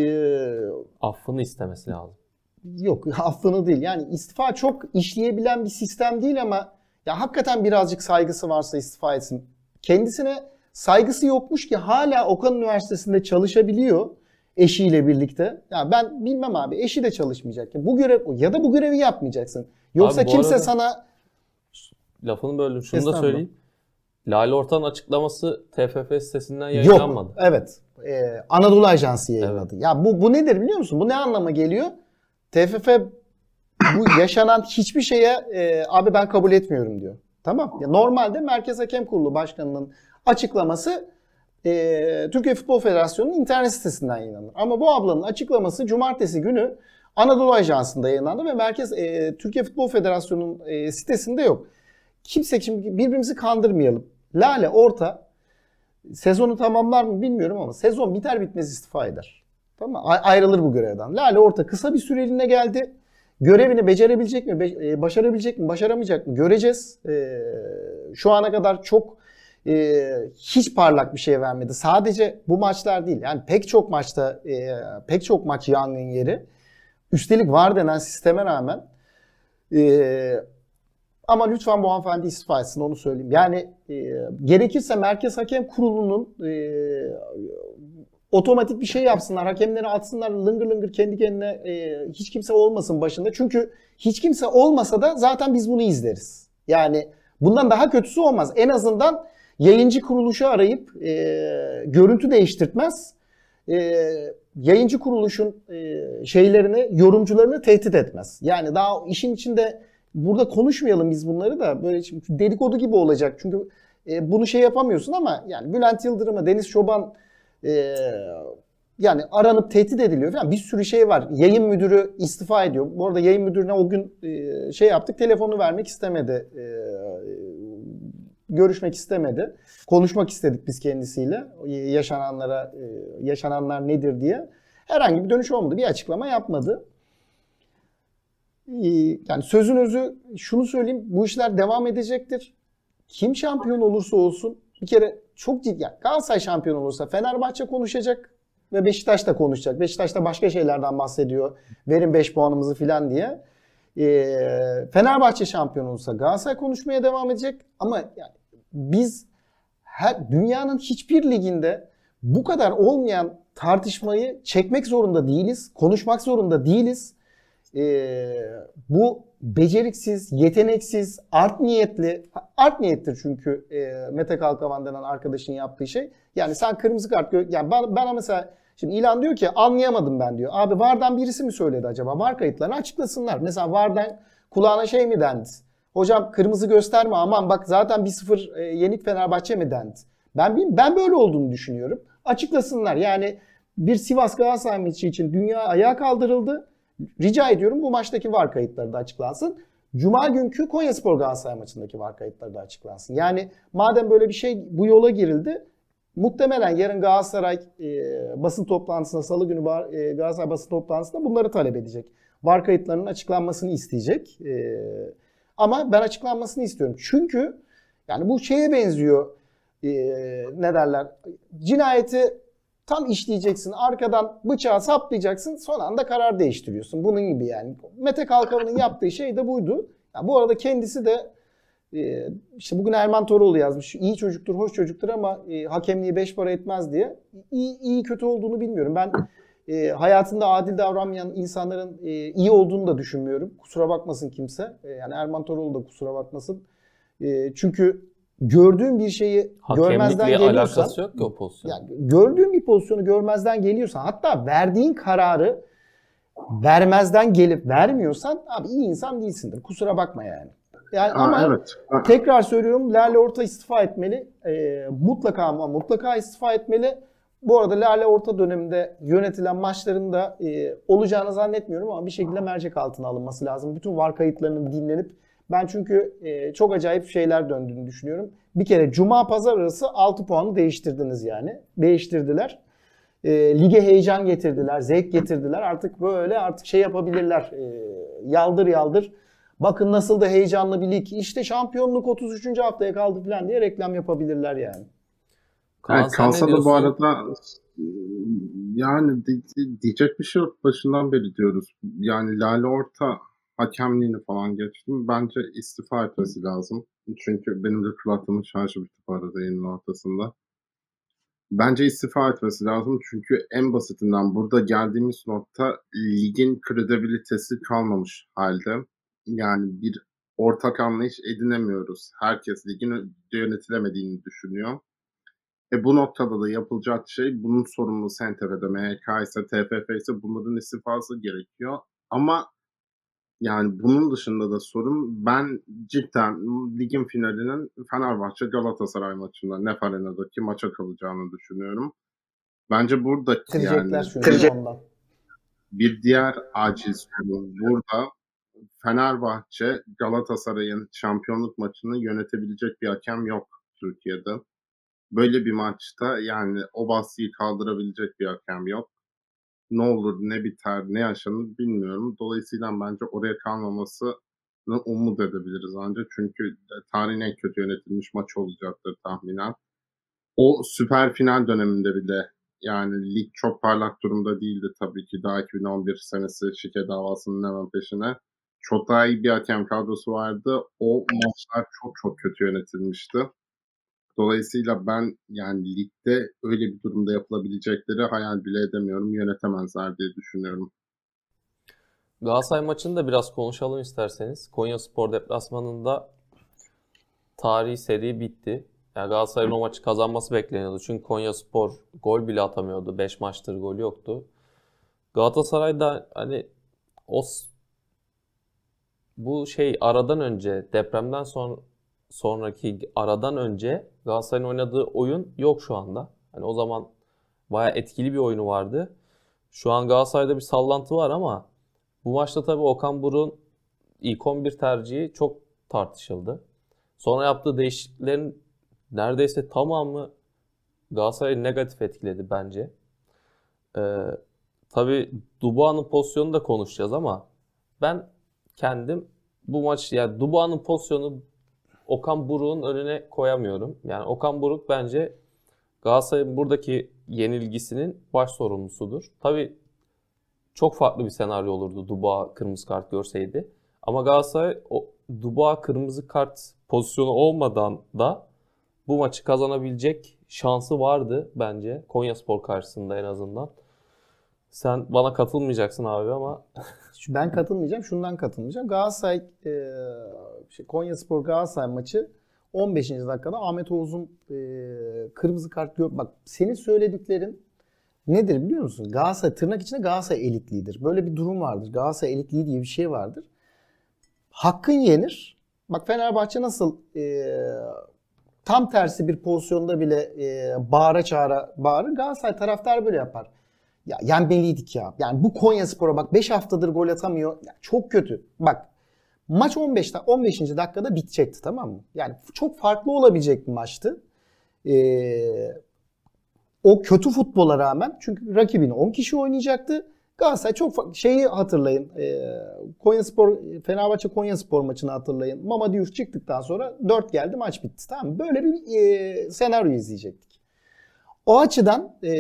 affını istemesi lazım. Yok affını değil. Yani istifa çok işleyebilen bir sistem değil ama ya hakikaten birazcık saygısı varsa istifa etsin. Kendisine saygısı yokmuş ki hala Okan Üniversitesi'nde çalışabiliyor eşiyle birlikte. Ya ben bilmem abi eşi de çalışmayacak. Bu görev ya da bu görevi yapmayacaksın. Yoksa Abi kimse arada- sana Lafını böldüm. Şunu da söyleyeyim. Lale Orta'nın açıklaması TFF sitesinden yok. yayınlanmadı. Evet. Ee, Anadolu Ajansı yayınladı. Ya bu bu nedir biliyor musun? Bu ne anlama geliyor? TFF bu yaşanan hiçbir şeye e, abi ben kabul etmiyorum diyor. Tamam. Ya normalde Merkez Hakem Kurulu Başkanı'nın açıklaması e, Türkiye Futbol Federasyonu'nun internet sitesinden yayınlanır. Ama bu ablanın açıklaması cumartesi günü Anadolu Ajansı'nda yayınlandı ve Merkez e, Türkiye Futbol Federasyonu'nun e, sitesinde yok. Kimse şimdi birbirimizi kandırmayalım. Lale orta sezonu tamamlar mı bilmiyorum ama sezon biter bitmez istifa eder. Tamam mı? A- ayrılır bu görevden. Lale orta kısa bir süreliğine geldi. Görevini becerebilecek mi? E, başarabilecek mi? Başaramayacak mı? Göreceğiz. E, şu ana kadar çok e, hiç parlak bir şey vermedi. Sadece bu maçlar değil. Yani pek çok maçta pek çok maç yangın yeri. Üstelik var denen sisteme rağmen ama lütfen bu hanımefendi istifa etsin onu söyleyeyim. Yani gerekirse Merkez Hakem Kurulu'nun otomatik bir şey yapsınlar. Hakemleri atsınlar lıngır lıngır kendi kendine e, hiç kimse olmasın başında. Çünkü hiç kimse olmasa da zaten biz bunu izleriz. Yani bundan daha kötüsü olmaz. En azından yayıncı kuruluşu arayıp e, görüntü değiştirtmez. E, yayıncı kuruluşun e, şeylerini, yorumcularını tehdit etmez. Yani daha işin içinde burada konuşmayalım biz bunları da böyle dedikodu gibi olacak. Çünkü e, bunu şey yapamıyorsun ama yani Bülent Yıldırım'a, Deniz Çoban e, yani aranıp tehdit ediliyor falan bir sürü şey var. Yayın müdürü istifa ediyor. Bu arada yayın müdürüne o gün e, şey yaptık telefonu vermek istemedi. E, görüşmek istemedi. Konuşmak istedik biz kendisiyle. Yaşananlara e, yaşananlar nedir diye. Herhangi bir dönüş olmadı. Bir açıklama yapmadı. Yani sözün özü şunu söyleyeyim. Bu işler devam edecektir. Kim şampiyon olursa olsun bir kere çok ciddi. Yani Galatasaray şampiyon olursa Fenerbahçe konuşacak ve Beşiktaş da konuşacak. Beşiktaş da başka şeylerden bahsediyor. Verin 5 puanımızı filan diye. Ee, Fenerbahçe şampiyon olursa Galatasaray konuşmaya devam edecek. Ama yani biz her, dünyanın hiçbir liginde bu kadar olmayan tartışmayı çekmek zorunda değiliz. Konuşmak zorunda değiliz. Ee, bu beceriksiz, yeteneksiz, art niyetli, art niyettir çünkü e, Mete Kalkavan denen arkadaşın yaptığı şey. Yani sen kırmızı kart yani bana, bana mesela şimdi ilan diyor ki anlayamadım ben diyor. Abi VAR'dan birisi mi söyledi acaba? VAR kayıtlarını açıklasınlar. Mesela VAR'dan kulağına şey mi dendi? Hocam kırmızı gösterme aman bak zaten 1-0 e, yenik Fenerbahçe mi dendi? Ben ben böyle olduğunu düşünüyorum. Açıklasınlar. Yani bir Sivas Galatasaray maçı için dünya ayağa kaldırıldı. Rica ediyorum bu maçtaki VAR kayıtları da açıklansın. Cuma günkü Konyaspor Galatasaray maçındaki VAR kayıtları da açıklansın. Yani madem böyle bir şey bu yola girildi muhtemelen yarın Galatasaray e, basın toplantısında salı günü Bar- e, Galatasaray basın toplantısında bunları talep edecek. VAR kayıtlarının açıklanmasını isteyecek. E, ama ben açıklanmasını istiyorum. Çünkü yani bu şeye benziyor. E, ne derler? Cinayeti tam işleyeceksin. Arkadan bıçağı saplayacaksın. Son anda karar değiştiriyorsun. Bunun gibi yani. Mete Kalkavan'ın yaptığı şey de buydu. Ya bu arada kendisi de E, işte bugün Erman Toroğlu yazmış. İyi çocuktur, hoş çocuktur ama e, hakemliği beş para etmez diye. İyi, iyi kötü olduğunu bilmiyorum. Ben e, hayatında adil davranmayan insanların e, iyi olduğunu da düşünmüyorum. Kusura bakmasın kimse. E, yani Erman Toroğlu da kusura bakmasın. E, çünkü gördüğün bir şeyi görmezden Hakemlikle geliyorsan alakası yok ki o pozisyon. yani gördüğün bir pozisyonu görmezden geliyorsan hatta verdiğin kararı vermezden gelip vermiyorsan abi iyi insan değilsindir. Kusura bakma yani. Yani Ha, ama evet. Ha, tekrar söylüyorum Lale Orta istifa etmeli. Ee, mutlaka ama mutlaka istifa etmeli. Bu arada Lale Orta döneminde yönetilen maçların da e, olacağını zannetmiyorum ama bir şekilde mercek altına alınması lazım. Bütün var kayıtlarının dinlenip ben çünkü e, çok acayip şeyler döndüğünü düşünüyorum. Bir kere Cuma Pazar arası 6 puanı değiştirdiniz yani. Değiştirdiler. E, lige heyecan getirdiler, zevk getirdiler. Artık böyle artık şey yapabilirler. E, yaldır yaldır. Bakın nasıl da heyecanlı bir lig. İşte şampiyonluk 33. haftaya kaldı falan diye reklam yapabilirler yani. Kaan, yani kalsa da bu arada yani di- di- diyecek bir şey yok. Başından beri diyoruz. Yani Lale Orta hakemliğini falan geçtim. Bence istifa etmesi lazım. Çünkü benim de kulaklığımın şarjı bitti bu arada yayının ortasında. Bence istifa etmesi lazım çünkü en basitinden burada geldiğimiz nokta ligin kredibilitesi kalmamış halde. Yani bir ortak anlayış edinemiyoruz. Herkes ligin yönetilemediğini düşünüyor. E bu noktada da yapılacak şey bunun sorumlusu SNTV'de, MHK ise, TFF ise bunların istifası gerekiyor. Ama yani bunun dışında da sorun ben cidden ligin finalinin Fenerbahçe Galatasaray maçında Nef Arena'daki maça kalacağını düşünüyorum. Bence buradaki Bitirecekler yani bir diğer acil sorun burada Fenerbahçe Galatasaray'ın şampiyonluk maçını yönetebilecek bir hakem yok Türkiye'de. Böyle bir maçta yani o baskıyı kaldırabilecek bir hakem yok. Ne olur ne biter ne yaşanır bilmiyorum. Dolayısıyla bence oraya kalmamasını umut edebiliriz ancak. Çünkü tarihin en kötü yönetilmiş maç olacaktır tahminen. O süper final döneminde bile yani lig çok parlak durumda değildi tabii ki. Daha 2011 senesi şike davasının hemen peşine. Çok daha iyi bir hakem kadrosu vardı. O maçlar çok çok kötü yönetilmişti. Dolayısıyla ben yani ligde öyle bir durumda yapılabilecekleri hayal bile edemiyorum. Yönetemezler diye düşünüyorum. Galatasaray maçını da biraz konuşalım isterseniz. Konya Spor deplasmanında tarihi seri bitti. Yani Galatasaray'ın o maçı kazanması bekleniyordu. Çünkü Konya Spor gol bile atamıyordu. 5 maçtır gol yoktu. Galatasaray da hani o bu şey aradan önce depremden son, sonraki aradan önce Galatasaray'ın oynadığı oyun yok şu anda. Hani o zaman bayağı etkili bir oyunu vardı. Şu an Galatasaray'da bir sallantı var ama bu maçta tabii Okan Buruk'un ilk 11 tercihi çok tartışıldı. Sonra yaptığı değişikliklerin neredeyse tamamı Galatasaray'ı negatif etkiledi bence. Ee, tabii Dubois'un pozisyonunu da konuşacağız ama ben kendim bu maç yani Dubois'un pozisyonu Okan Buruk'un önüne koyamıyorum. Yani Okan Buruk bence Galatasaray'ın buradaki yenilgisinin baş sorumlusudur. Tabii çok farklı bir senaryo olurdu Dubois kırmızı kart görseydi. Ama Galatasaray o Dubois kırmızı kart pozisyonu olmadan da bu maçı kazanabilecek şansı vardı bence. Konyaspor karşısında en azından. Sen bana katılmayacaksın abi ama Ben katılmayacağım. Şundan katılmayacağım. Galatasaray e, şey, Konyaspor Galatasaray maçı 15. dakikada Ahmet Oğuz'un e, kırmızı kart gör. Bak senin söylediklerin nedir biliyor musun? Galatasaray tırnak içinde Galatasaray elitliğidir. Böyle bir durum vardır. Galatasaray elitliği diye bir şey vardır. Hakkın yenir. Bak Fenerbahçe nasıl e, tam tersi bir pozisyonda bile e, bağıra çağıra bağırır. Galatasaray taraftar böyle yapar. Ya yenmeliydik ya. Yani bu Konya Spor'a bak 5 haftadır gol atamıyor. Ya çok kötü. Bak maç 15 da- 15. dakikada bitecekti tamam mı? Yani çok farklı olabilecek bir maçtı. Ee, o kötü futbola rağmen çünkü rakibini 10 kişi oynayacaktı. Galatasaray çok şeyi hatırlayın. E, Konya Spor Fenerbahçe Konya Spor maçını hatırlayın. Mama Diouf çıktıktan sonra 4 geldi maç bitti tamam? Böyle bir e, senaryo izleyecektik. O açıdan e,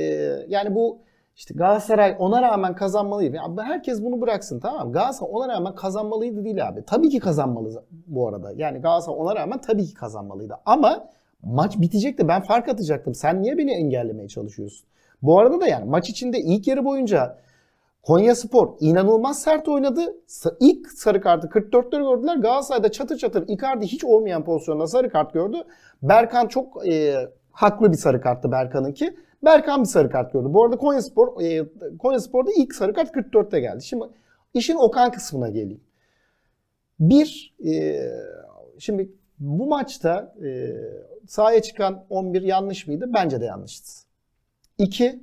yani bu işte Galatasaray ona rağmen kazanmalıydı. Ya herkes bunu bıraksın tamam mı? Galatasaray ona rağmen kazanmalıydı değil abi. Tabii ki kazanmalı bu arada. Yani Galatasaray ona rağmen tabii ki kazanmalıydı. Ama maç bitecekti. Ben fark atacaktım. Sen niye beni engellemeye çalışıyorsun? Bu arada da yani maç içinde ilk yarı boyunca Konya Spor inanılmaz sert oynadı. İlk sarı kartı 44'te gördüler. Galatasaray'da çatır çatır Icardi hiç olmayan pozisyonda sarı kart gördü. Berkan çok e, haklı bir sarı karttı Berkan'ınki. Berkan bir sarı kart gördü. Bu arada Konya Spor e, Konya Spor'da ilk sarı kart 44'te geldi. Şimdi işin Okan kısmına geleyim. Bir, e, şimdi bu maçta e, sahaya çıkan 11 yanlış mıydı? Bence de yanlıştı. İki,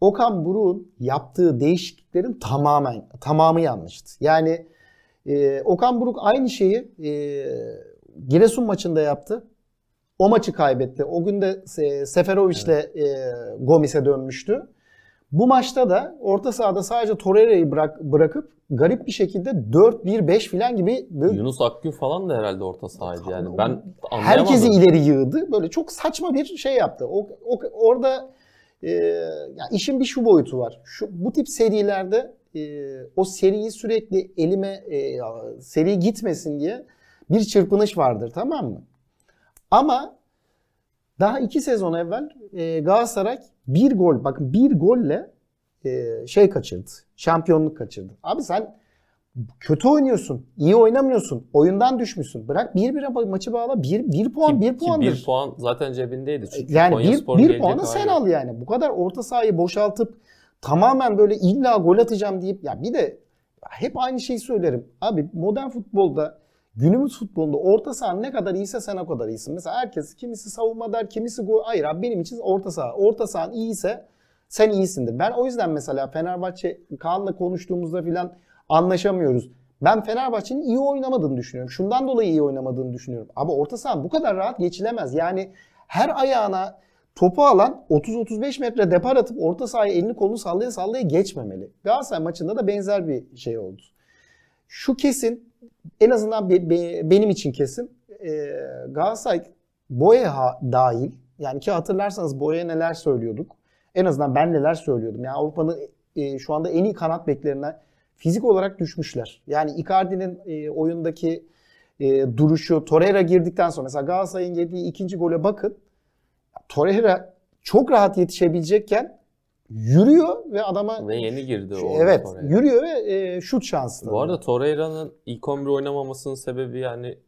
Okan Buruk'un yaptığı değişikliklerin tamamen tamamı yanlıştı. Yani e, Okan Buruk aynı şeyi e, Giresun maçında yaptı. O maçı kaybetti. O gün de e, Seferovic'le evet. e, Gomis'e dönmüştü. Bu maçta da orta sahada sadece Torreira'yı bırak, bırakıp garip bir şekilde 4-1-5 falan gibi böyle... Yunus Akgün falan da herhalde orta sahaydı yani. Ben anlayamadım. Herkesi ileri yığdı. Böyle çok saçma bir şey yaptı. O, o orada e, yani işin bir şu boyutu var. Şu bu tip serilerde e, o seriyi sürekli elime e, seri gitmesin diye bir çırpınış vardır tamam mı? Ama daha iki sezon evvel e, Galatasaray bir gol bakın bir golle e, şey kaçırdı. Şampiyonluk kaçırdı. Abi sen kötü oynuyorsun. iyi oynamıyorsun. Oyundan düşmüşsün. Bırak bir bir maçı bağla. Bir, bir puan ki, bir puandır. bir puan zaten cebindeydi. Çünkü yani bir, bir puanı sen al yani. Bu kadar orta sahayı boşaltıp tamamen böyle illa gol atacağım deyip ya bir de hep aynı şeyi söylerim. Abi modern futbolda günümüz futbolunda orta saha ne kadar iyiyse sen o kadar iyisin. Mesela herkes kimisi savunma der, kimisi gol. Hayır abi benim için orta saha. Orta sahan iyiyse sen iyisindir. Ben o yüzden mesela Fenerbahçe Kaan'la konuştuğumuzda filan anlaşamıyoruz. Ben Fenerbahçe'nin iyi oynamadığını düşünüyorum. Şundan dolayı iyi oynamadığını düşünüyorum. Ama orta saha bu kadar rahat geçilemez. Yani her ayağına topu alan 30-35 metre depar atıp orta sahaya elini kolunu sallaya sallaya geçmemeli. Galatasaray maçında da benzer bir şey oldu. Şu kesin en azından be, be, benim için kesin e, Galatasaray Boya dahil yani ki hatırlarsanız Boya neler söylüyorduk. En azından ben neler söylüyordum. Yani Avrupa'nın e, şu anda en iyi kanat beklerinden fizik olarak düşmüşler. Yani Icardi'nin e, oyundaki e, duruşu, Torreira girdikten sonra mesela Galatasaray'ın yediği ikinci gole bakın. Torreira çok rahat yetişebilecekken yürüyor ve adama ve yeni girdi o. Evet, Torreira. yürüyor ve e, şut şansı. Bu arada Torreira'nın ilk 11 oynamamasının sebebi yani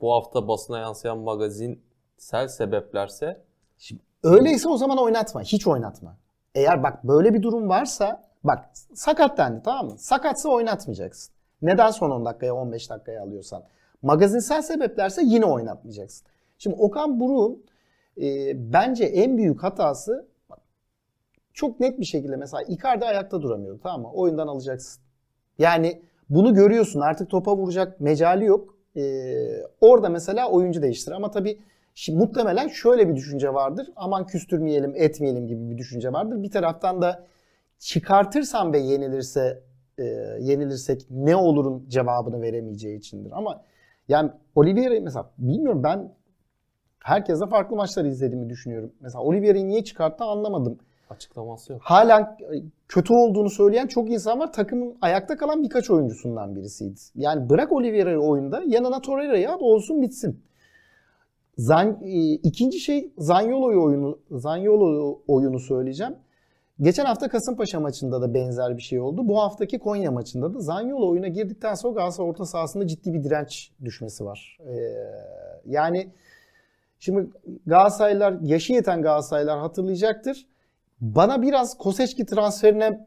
bu hafta basına yansıyan magazinsel sebeplerse Şimdi, öyleyse o zaman oynatma. Hiç oynatma. Eğer bak böyle bir durum varsa Bak sakat dendi tamam mı? Sakatsa oynatmayacaksın. Neden son 10 dakikaya 15 dakikaya alıyorsan? Magazinsel sebeplerse yine oynatmayacaksın. Şimdi Okan Buruk'un e, bence en büyük hatası çok net bir şekilde mesela Icardi ayakta duramıyordu tamam mı? Oyundan alacaksın. Yani bunu görüyorsun artık topa vuracak mecali yok. E, orada mesela oyuncu değiştir ama tabii Şimdi muhtemelen şöyle bir düşünce vardır. Aman küstürmeyelim, etmeyelim gibi bir düşünce vardır. Bir taraftan da çıkartırsam ve yenilirse e, yenilirsek ne olurun cevabını veremeyeceği içindir. Ama yani Oliveira mesela bilmiyorum ben herkese farklı maçlar izlediğimi düşünüyorum. Mesela Oliveira'yı niye çıkarttı anlamadım. Açıklaması yok. Halen kötü olduğunu söyleyen çok insan var. Takımın ayakta kalan birkaç oyuncusundan birisiydi. Yani bırak Oliveira'yı oyunda yanına Torreira'yı at olsun bitsin. Zan, e, ikinci şey Zaniolo oyunu Zaniolo oyunu söyleyeceğim. Geçen hafta Kasımpaşa maçında da benzer bir şey oldu. Bu haftaki Konya maçında da Zanyolo oyuna girdikten sonra Galatasaray orta sahasında ciddi bir direnç düşmesi var. Ee, yani şimdi Galatasaraylılar, yaşı yeten Galatasaraylılar hatırlayacaktır. Bana biraz Koseçki transferine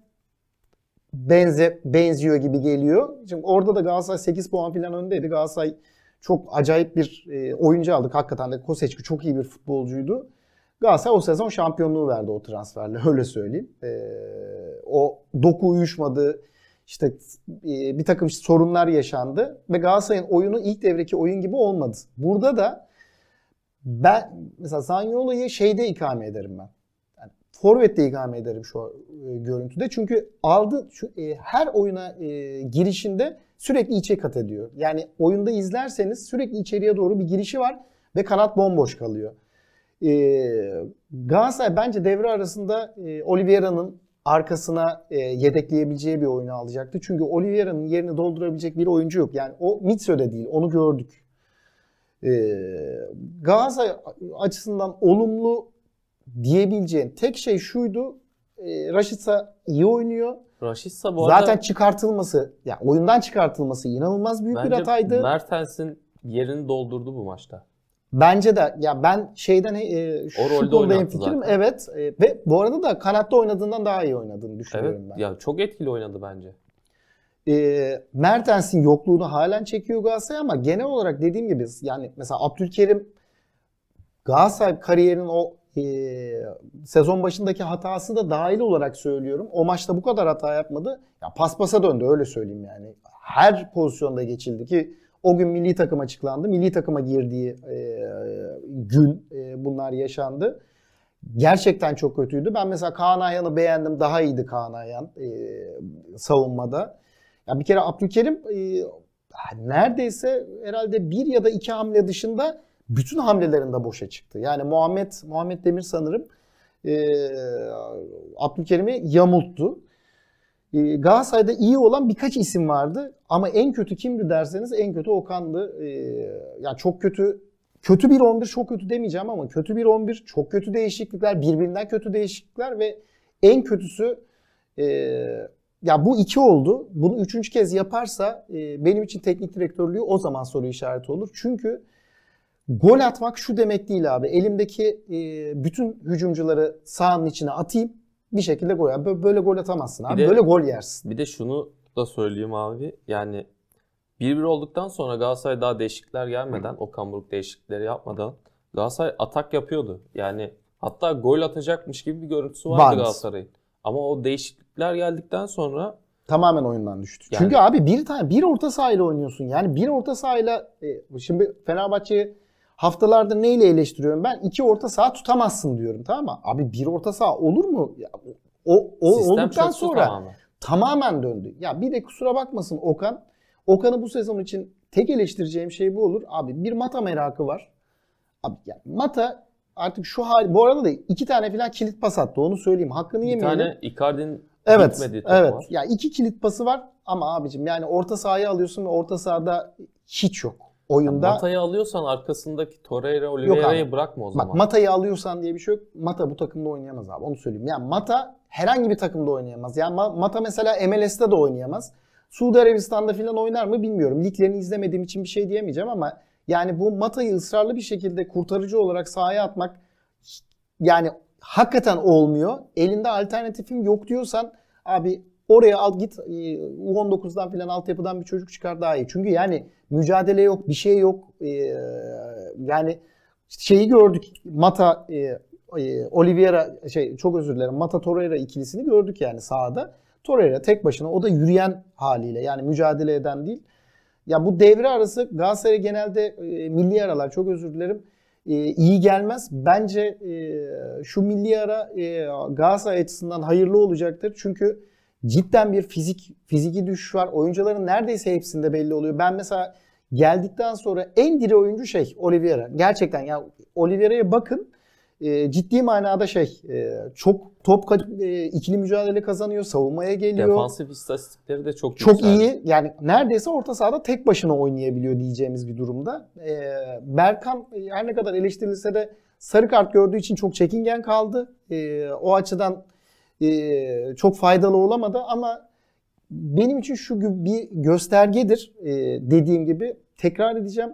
benze, benziyor gibi geliyor. Şimdi orada da Galatasaray 8 puan falan öndeydi. Galatasaray çok acayip bir e, oyuncu aldık. Hakikaten de Koseçki çok iyi bir futbolcuydu. Galatasaray o sezon şampiyonluğu verdi o transferle öyle söyleyeyim. E, o doku uyuşmadı. İşte e, bir takım sorunlar yaşandı ve Galatasaray'ın oyunu ilk devreki oyun gibi olmadı. Burada da ben mesela Zaniolo'yu şeyde ikame ederim ben. Yani Forvet'te ikame ederim şu e, görüntüde. Çünkü aldı şu, e, her oyuna e, girişinde sürekli içe kat ediyor. Yani oyunda izlerseniz sürekli içeriye doğru bir girişi var ve kanat bomboş kalıyor. E, Galatasaray bence devre arasında Oliveira'nın arkasına yedekleyebileceği bir oyunu alacaktı. Çünkü Oliveira'nın yerini doldurabilecek bir oyuncu yok. Yani o Mitso'da değil. Onu gördük. E, Galatasaray açısından olumlu diyebileceğin tek şey şuydu. E, Raşitsa iyi oynuyor. Raşitsa bu arada Zaten çıkartılması, ya oyundan çıkartılması inanılmaz büyük bir hataydı. Mertens'in yerini doldurdu bu maçta. Bence de ya ben şeyden e, şu O rolde oynattı hemfikirim. zaten. Evet. E, ve bu arada da kanatta oynadığından daha iyi oynadığını Evet. düşünüyorum ben. Ya çok etkili oynadı bence. E, Mertens'in yokluğunu halen çekiyor Galatasaray ama genel olarak dediğim gibi yani mesela Abdülkerim Galatasaray kariyerinin o e, sezon başındaki hatası da dahil olarak söylüyorum. O maçta bu kadar hata yapmadı. Ya paspasa döndü öyle söyleyeyim yani. Her pozisyonda geçildi ki o gün milli takım açıklandı. Milli takıma girdiği e, gün e, bunlar yaşandı. Gerçekten çok kötüydü. Ben mesela Kaan Ayhan'ı beğendim. Daha iyiydi Kaan Ayhan e, savunmada. Ya bir kere Abdülkerim e, neredeyse herhalde bir ya da iki hamle dışında bütün hamlelerinde boşa çıktı. Yani Muhammed Muhammed Demir sanırım e, Abdülkerim'i yamulttu. E, Galatasaray'da iyi olan birkaç isim vardı ama en kötü kimdi derseniz en kötü Okan'dı. E, ya çok kötü kötü bir 11 çok kötü demeyeceğim ama kötü bir 11 çok kötü değişiklikler birbirinden kötü değişiklikler ve en kötüsü e, ya bu iki oldu. Bunu üçüncü kez yaparsa e, benim için teknik direktörlüğü o zaman soru işareti olur. Çünkü gol atmak şu demek değil abi. Elimdeki e, bütün hücumcuları sahanın içine atayım bir şekilde gol. Yani Böyle, gol atamazsın abi. de- böyle gol yersin. Bir de şunu da söyleyeyim abi. Yani 1-1 olduktan sonra Galatasaray daha değişiklikler gelmeden, Okan Buruk değişiklikleri yapmadan Galatasaray atak yapıyordu. Yani hatta gol atacakmış gibi bir görüntüsü vardı Vardı. Galatasaray'ın. Ama o değişiklikler geldikten sonra Tamamen oyundan düştü. Yani- Çünkü abi bir tane bir orta sahayla oynuyorsun. Yani bir orta sahayla e, şimdi Fenerbahçe'yi haftalardır neyle eleştiriyorum ben? İki orta saha tutamazsın diyorum tamam mı? Abi bir orta saha olur mu? Ya, o, o sistem olduktan sonra tamamen. tamamen döndü. Ya bir de kusura bakmasın Okan. Okan'ı bu sezon için tek eleştireceğim şey bu olur. Abi bir Mata merakı var. Abi ya Mata artık şu hal bu arada da iki tane falan kilit pas attı. Onu söyleyeyim. Hakkını Bir yemeyelim. tane Icardi'nin Evet. gitmediği top Evet. var. Ya iki kilit pası var ama abicim yani orta sahayı alıyorsun ve orta sahada hiç yok. Oyunda Mata'yı alıyorsan arkasındaki Torreira. Oliveira'yı bırakma o zaman. bak Mata'yı alıyorsan diye bir şey yok. Mata bu takımda oynayamaz abi. Onu söyleyeyim. Yani Mata herhangi bir takımda oynayamaz. Yani Ma- Mata mesela MLS'te de oynayamaz. Suudi Arabistan'da falan oynar mı bilmiyorum. Liglerini izlemediğim için bir şey diyemeyeceğim ama yani bu Mata'yı ısrarlı bir şekilde kurtarıcı olarak sahaya atmak yani hakikaten olmuyor. Elinde alternatifim yok diyorsan abi oraya al git e, U19'dan falan altyapıdan bir çocuk çıkar daha iyi. Çünkü yani mücadele yok, bir şey yok. E, yani şeyi gördük. Mata e, e, Oliveira şey çok özür dilerim. Mata Torreira ikilisini gördük yani sahada. Torreira tek başına o da yürüyen haliyle yani mücadele eden değil. Ya bu devre arası Galatasaray genelde e, milli aralar çok özür dilerim e, iyi gelmez. Bence e, şu milli ara e, Galatasaray açısından hayırlı olacaktır. Çünkü cidden bir fizik fiziki düşüş var. Oyuncuların neredeyse hepsinde belli oluyor. Ben mesela geldikten sonra en diri oyuncu şey Oliveira. Gerçekten ya Oliveira'ya bakın. E, ciddi manada şey e, çok top e, ikili mücadele kazanıyor, savunmaya geliyor. Defansif istatistikleri de çok Çok yükseldi. iyi. Yani neredeyse orta sahada tek başına oynayabiliyor diyeceğimiz bir durumda. Ee, Berkan e, her ne kadar eleştirilse de sarı kart gördüğü için çok çekingen kaldı. Ee, o açıdan e, çok faydalı olamadı ama benim için şu bir göstergedir e, dediğim gibi. Tekrar edeceğim.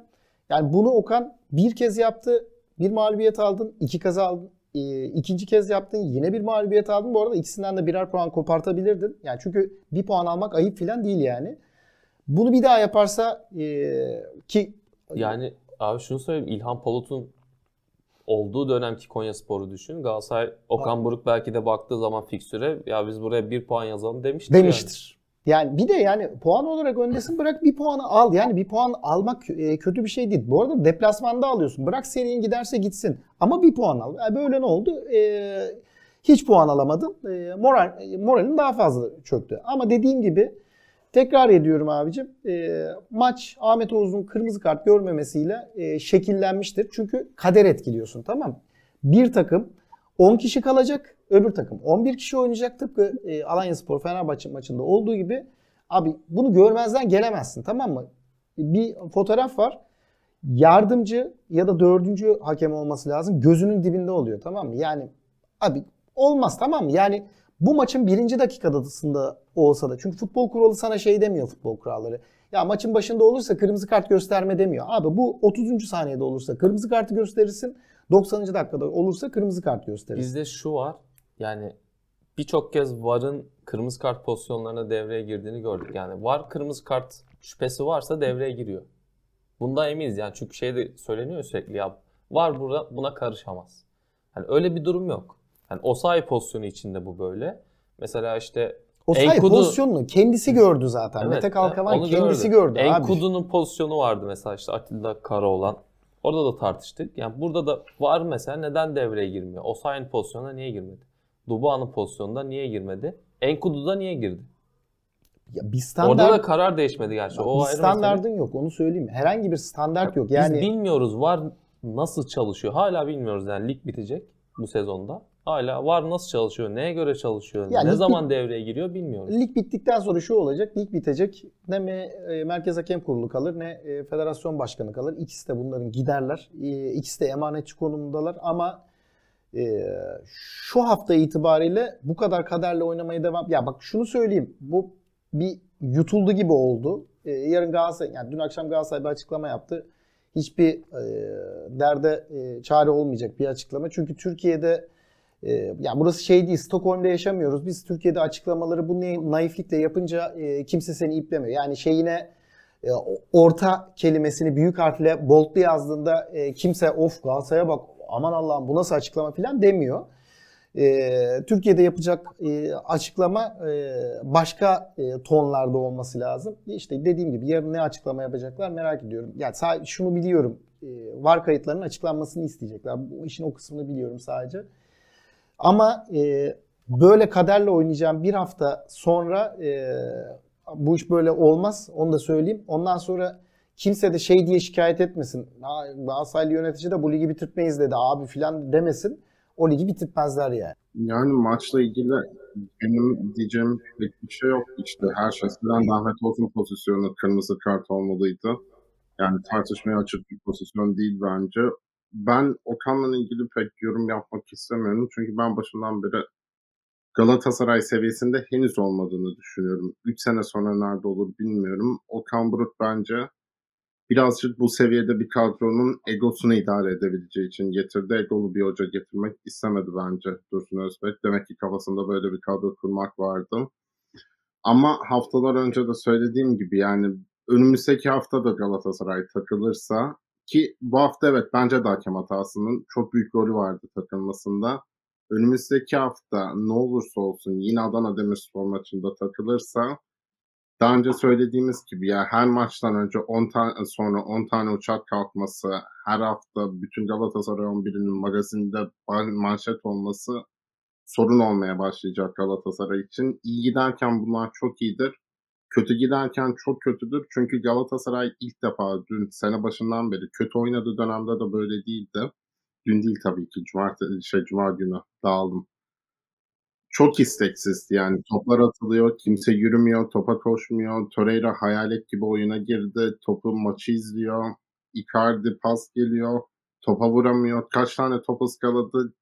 Yani bunu Okan bir kez yaptı. Bir mağlubiyet aldın. iki kez aldın. E, ikinci kez yaptın. Yine bir mağlubiyet aldın. Bu arada ikisinden de birer puan kopartabilirdin. Yani çünkü bir puan almak ayıp falan değil yani. Bunu bir daha yaparsa ki Yani abi şunu söyleyeyim. İlhan Palut'un olduğu dönemki Konya Spor'u düşün. Galatasaray Okan Buruk belki de baktığı zaman fikstüre ya biz buraya bir puan yazalım demiştir. yani. demiştir. Yani bir de yani puan olarak öndesin bırak bir puanı al. Yani bir puan almak e, kötü bir şey değil. Bu arada deplasmanda alıyorsun. Bırak serinin giderse gitsin. Ama bir puan al. Yani böyle ne oldu? E, hiç puan alamadın. E, moral e, moralin daha fazla çöktü. Ama dediğim gibi tekrar ediyorum abicim. E, maç Ahmet Oğuz'un kırmızı kart görmemesiyle e, şekillenmiştir. Çünkü kader etkiliyorsun tamam? Bir takım 10 kişi kalacak. öbür takım 11 kişi oynayacak tıpkı e, Alanya Spor Fenerbahçe maçında olduğu gibi. Abi bunu görmezden gelemezsin tamam mı? Bir fotoğraf var. Yardımcı ya da dördüncü hakem olması lazım. Gözünün dibinde oluyor tamam mı? Yani abi olmaz tamam mı? Yani bu maçın birinci dakikasında olsa da. Çünkü futbol kuralı sana şey demiyor futbol kuralları. Ya maçın başında olursa kırmızı kart gösterme demiyor. Abi bu 30. saniyede olursa kırmızı kartı gösterirsin. 90. dakikada olursa kırmızı kart gösterirsin. Bizde şu var. Yani birçok kez VAR'ın kırmızı kart pozisyonlarına devreye girdiğini gördük. Yani VAR kırmızı kart şüphesi varsa devreye giriyor. Bundan eminiz yani çünkü şey de söyleniyor sürekli ya VAR burada buna karışamaz. Yani öyle bir durum yok. Yani Osayi pozisyonu içinde bu böyle. Mesela işte O say Enkudu- pozisyonunu kendisi gördü zaten. Evet, Mete Kalkavan onu kendisi gördü, abi. Enkudu'nun pozisyonu vardı mesela işte Atilla Karaoğlan. Orada da tartıştık. Yani burada da var mesela neden devreye girmiyor? Osayi'nin pozisyonuna niye girmedi? Dubois'un pozisyonunda niye girmedi? Enkudu'da niye girdi? Ya bir standart, Orada da karar değişmedi gerçi. O bir standardın mesele. yok onu söyleyeyim. Herhangi bir standart yok. Yani Biz bilmiyoruz var nasıl çalışıyor. Hala bilmiyoruz yani lig bitecek bu sezonda. Hala var nasıl çalışıyor, neye göre çalışıyor, Ya ne zaman devreye giriyor bilmiyoruz. lig bittikten sonra şu olacak. Lig bitecek. Ne me- e, Merkez Hakem Kurulu kalır ne e, Federasyon Başkanı kalır. İkisi de bunların giderler. E, İkisi de emanetçi konumundalar ama e, şu hafta itibariyle bu kadar kaderle oynamaya devam. Ya bak şunu söyleyeyim. Bu bir yutuldu gibi oldu. E, yarın Galatasaray yani dün akşam Galatasaray bir açıklama yaptı. Hiçbir e, derde e, çare olmayacak bir açıklama. Çünkü Türkiye'de e, ya burası şey değil, Stockholm'da yaşamıyoruz. Biz Türkiye'de açıklamaları bu naiflikle yapınca e, kimse seni iplemiyor. Yani şeyine e, o- orta kelimesini büyük harfle boldlu yazdığında e, kimse of Galatasaray'a bak aman Allah'ım bu nasıl açıklama falan demiyor. E, Türkiye'de yapacak e, açıklama e, başka e, tonlarda olması lazım. İşte dediğim gibi yarın ne açıklama yapacaklar merak ediyorum. Yani şunu biliyorum. E, var kayıtlarının açıklanmasını isteyecekler. Bu işin o kısmını biliyorum sadece. Ama e, böyle kaderle oynayacağım bir hafta sonra e, bu iş böyle olmaz. Onu da söyleyeyim. Ondan sonra kimse de şey diye şikayet etmesin. "Aa, Galatasaraylı yönetici de bu ligi bitirtmeyiz dedi abi filan demesin. O ligi bitirtmezler yani. Yani maçla ilgili benim diyeceğim pek bir şey yok. İşte her şeyden Ahmet Olsun pozisyonu kırmızı kart olmalıydı. Yani tartışmaya açık bir pozisyon değil bence. Ben Okan'la ilgili pek yorum yapmak istemiyorum. Çünkü ben başından beri Galatasaray seviyesinde henüz olmadığını düşünüyorum. 3 sene sonra nerede olur bilmiyorum. Okan Buruk bence birazcık bu seviyede bir kadronun egosunu idare edebileceği için getirdi. Egolu bir hoca getirmek istemedi bence Dursun Özbek. Demek ki kafasında böyle bir kadro kurmak vardı. Ama haftalar önce de söylediğim gibi yani önümüzdeki hafta da Galatasaray takılırsa ki bu hafta evet bence de hakem hatasının çok büyük rolü vardı takılmasında. Önümüzdeki hafta ne olursa olsun yine Adana Demirspor maçında takılırsa daha önce söylediğimiz gibi ya her maçtan önce 10 tane sonra 10 tane uçak kalkması, her hafta bütün Galatasaray 11'inin magazinde manşet olması sorun olmaya başlayacak Galatasaray için. İyi giderken bunlar çok iyidir. Kötü giderken çok kötüdür. Çünkü Galatasaray ilk defa dün sene başından beri kötü oynadığı dönemde de böyle değildi. Dün değil tabii ki. Cumartesi, şey, Cuma günü dağıldım çok isteksiz yani toplar atılıyor, kimse yürümüyor, topa koşmuyor. Torreira hayalet gibi oyuna girdi, topu maçı izliyor. Icardi pas geliyor, topa vuramıyor. Kaç tane top ıskaladı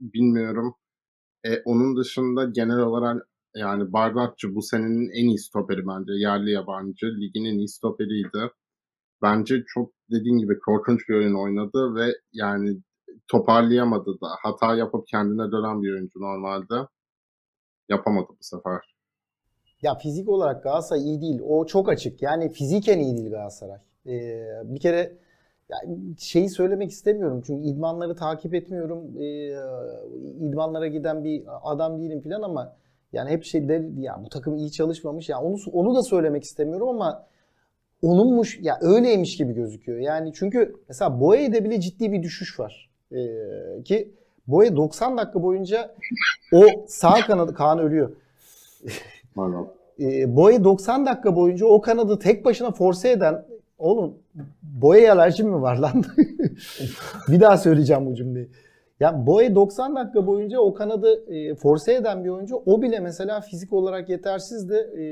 bilmiyorum. E, onun dışında genel olarak yani Bardakçı bu senenin en iyi stoperi bence. Yerli yabancı. Ligin en iyi stoperiydi. Bence çok dediğin gibi korkunç bir oyun oynadı ve yani toparlayamadı da. Hata yapıp kendine dönen bir oyuncu normalde yapamadı bu sefer. Ya fizik olarak Galatasaray iyi değil. O çok açık. Yani fiziken iyi değil Galatasaray. Ee, bir kere yani şeyi söylemek istemiyorum. Çünkü idmanları takip etmiyorum. Ee, idmanlara giden bir adam değilim falan ama yani hep şey der ya bu takım iyi çalışmamış. Ya onu onu da söylemek istemiyorum ama onunmuş ya öyleymiş gibi gözüküyor. Yani çünkü mesela Boye'de bile ciddi bir düşüş var. Ee, ki Boye 90 dakika boyunca o sağ kanadı Kaan ölüyor. E, Boye 90 dakika boyunca o kanadı tek başına force eden oğlum Boye alerjim mi var lan? bir daha söyleyeceğim bu cümleyi. Ya Boye 90 dakika boyunca o kanadı e, force eden bir oyuncu. O bile mesela fizik olarak yetersiz de e,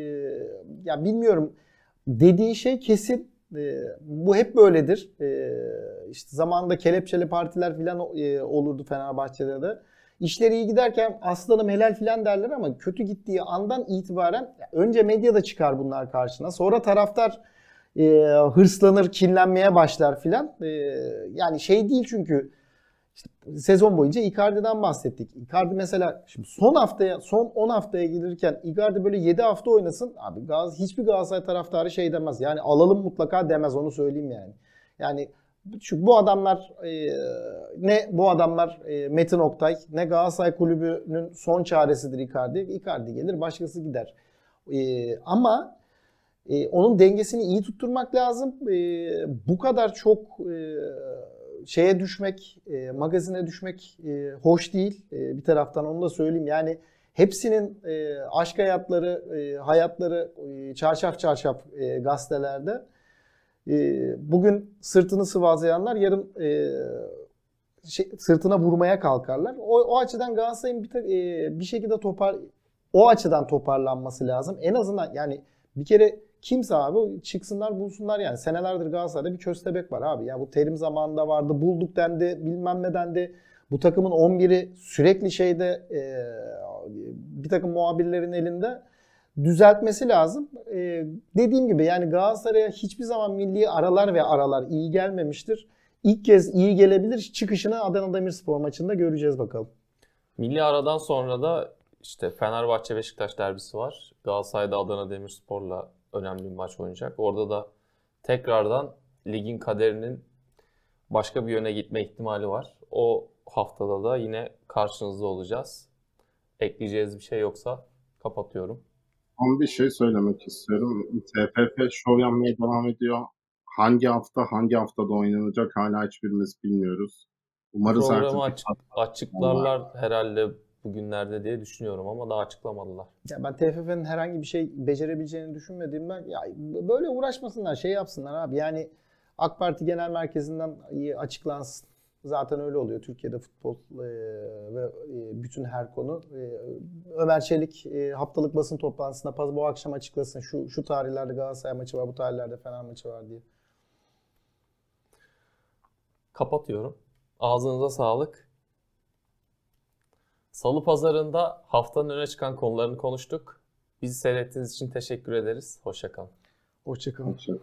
ya bilmiyorum dediği şey kesin. E, bu hep böyledir. E, işte zamanında kelepçeli partiler falan e, olurdu Fenerbahçe'de de. İşleri iyi giderken aslanım helal filan derler ama kötü gittiği andan itibaren önce medyada çıkar bunlar karşına. Sonra taraftar e, hırslanır, kinlenmeye başlar filan. E, yani şey değil çünkü işte sezon boyunca Icardi'den bahsettik. Icardi mesela şimdi son haftaya son 10 haftaya gelirken Icardi böyle 7 hafta oynasın. Abi Gaz hiçbir Galatasaray taraftarı şey demez. Yani alalım mutlaka demez onu söyleyeyim yani. Yani şu bu adamlar e, ne bu adamlar e, Metin Oktay ne Galatasaray kulübünün son çaresidir Icardi. Icardi gelir başkası gider. E, ama e, onun dengesini iyi tutturmak lazım. E, bu kadar çok e, şeye düşmek, e, magazine düşmek e, hoş değil. E, bir taraftan onu da söyleyeyim. Yani hepsinin e, aşk hayatları, e, hayatları e, çarşaf çarşaf e, gazetelerde. E, bugün sırtını sıvazlayanlar yarın e, şey, sırtına vurmaya kalkarlar. O, o açıdan Galatasaray'ın bir, e, bir şekilde topar o açıdan toparlanması lazım. En azından yani bir kere kimse abi çıksınlar bulsunlar yani. Senelerdir Galatasaray'da bir köstebek var abi. Ya bu terim zamanında vardı. Bulduk dendi. Bilmem ne dendi. Bu takımın 11'i sürekli şeyde e, bir takım muhabirlerin elinde düzeltmesi lazım. E, dediğim gibi yani Galatasaray'a hiçbir zaman milli aralar ve aralar iyi gelmemiştir. İlk kez iyi gelebilir. Çıkışını Adana Demirspor maçında göreceğiz bakalım. Milli aradan sonra da işte Fenerbahçe Beşiktaş derbisi var. Galatasaray'da Adana Demirspor'la önemli bir maç oynayacak. Orada da tekrardan ligin kaderinin başka bir yöne gitme ihtimali var. O haftada da yine karşınızda olacağız. Ekleyeceğiz bir şey yoksa kapatıyorum. Ama bir şey söylemek istiyorum. TFF şov yapmaya devam ediyor. Hangi hafta hangi haftada oynanacak hala hiçbirimiz bilmiyoruz. Umarız Programı artık açık, açıklarlar herhalde bugünlerde diye düşünüyorum ama daha açıklamadılar. Ya ben TFF'nin herhangi bir şey becerebileceğini düşünmediğimden ya böyle uğraşmasınlar, şey yapsınlar abi. Yani AK Parti Genel Merkezi'nden açıklansın. Zaten öyle oluyor Türkiye'de futbol e, ve e, bütün her konu. E, Ömer Çelik haftalık basın toplantısında bu akşam açıklasın. Şu şu tarihlerde Galatasaray maçı var, bu tarihlerde Fener maçı var diye. Kapatıyorum. Ağzınıza sağlık. Salı pazarında haftanın öne çıkan konularını konuştuk. Bizi seyrettiğiniz için teşekkür ederiz. Hoşçakalın. Hoşçakalın. Hoşça-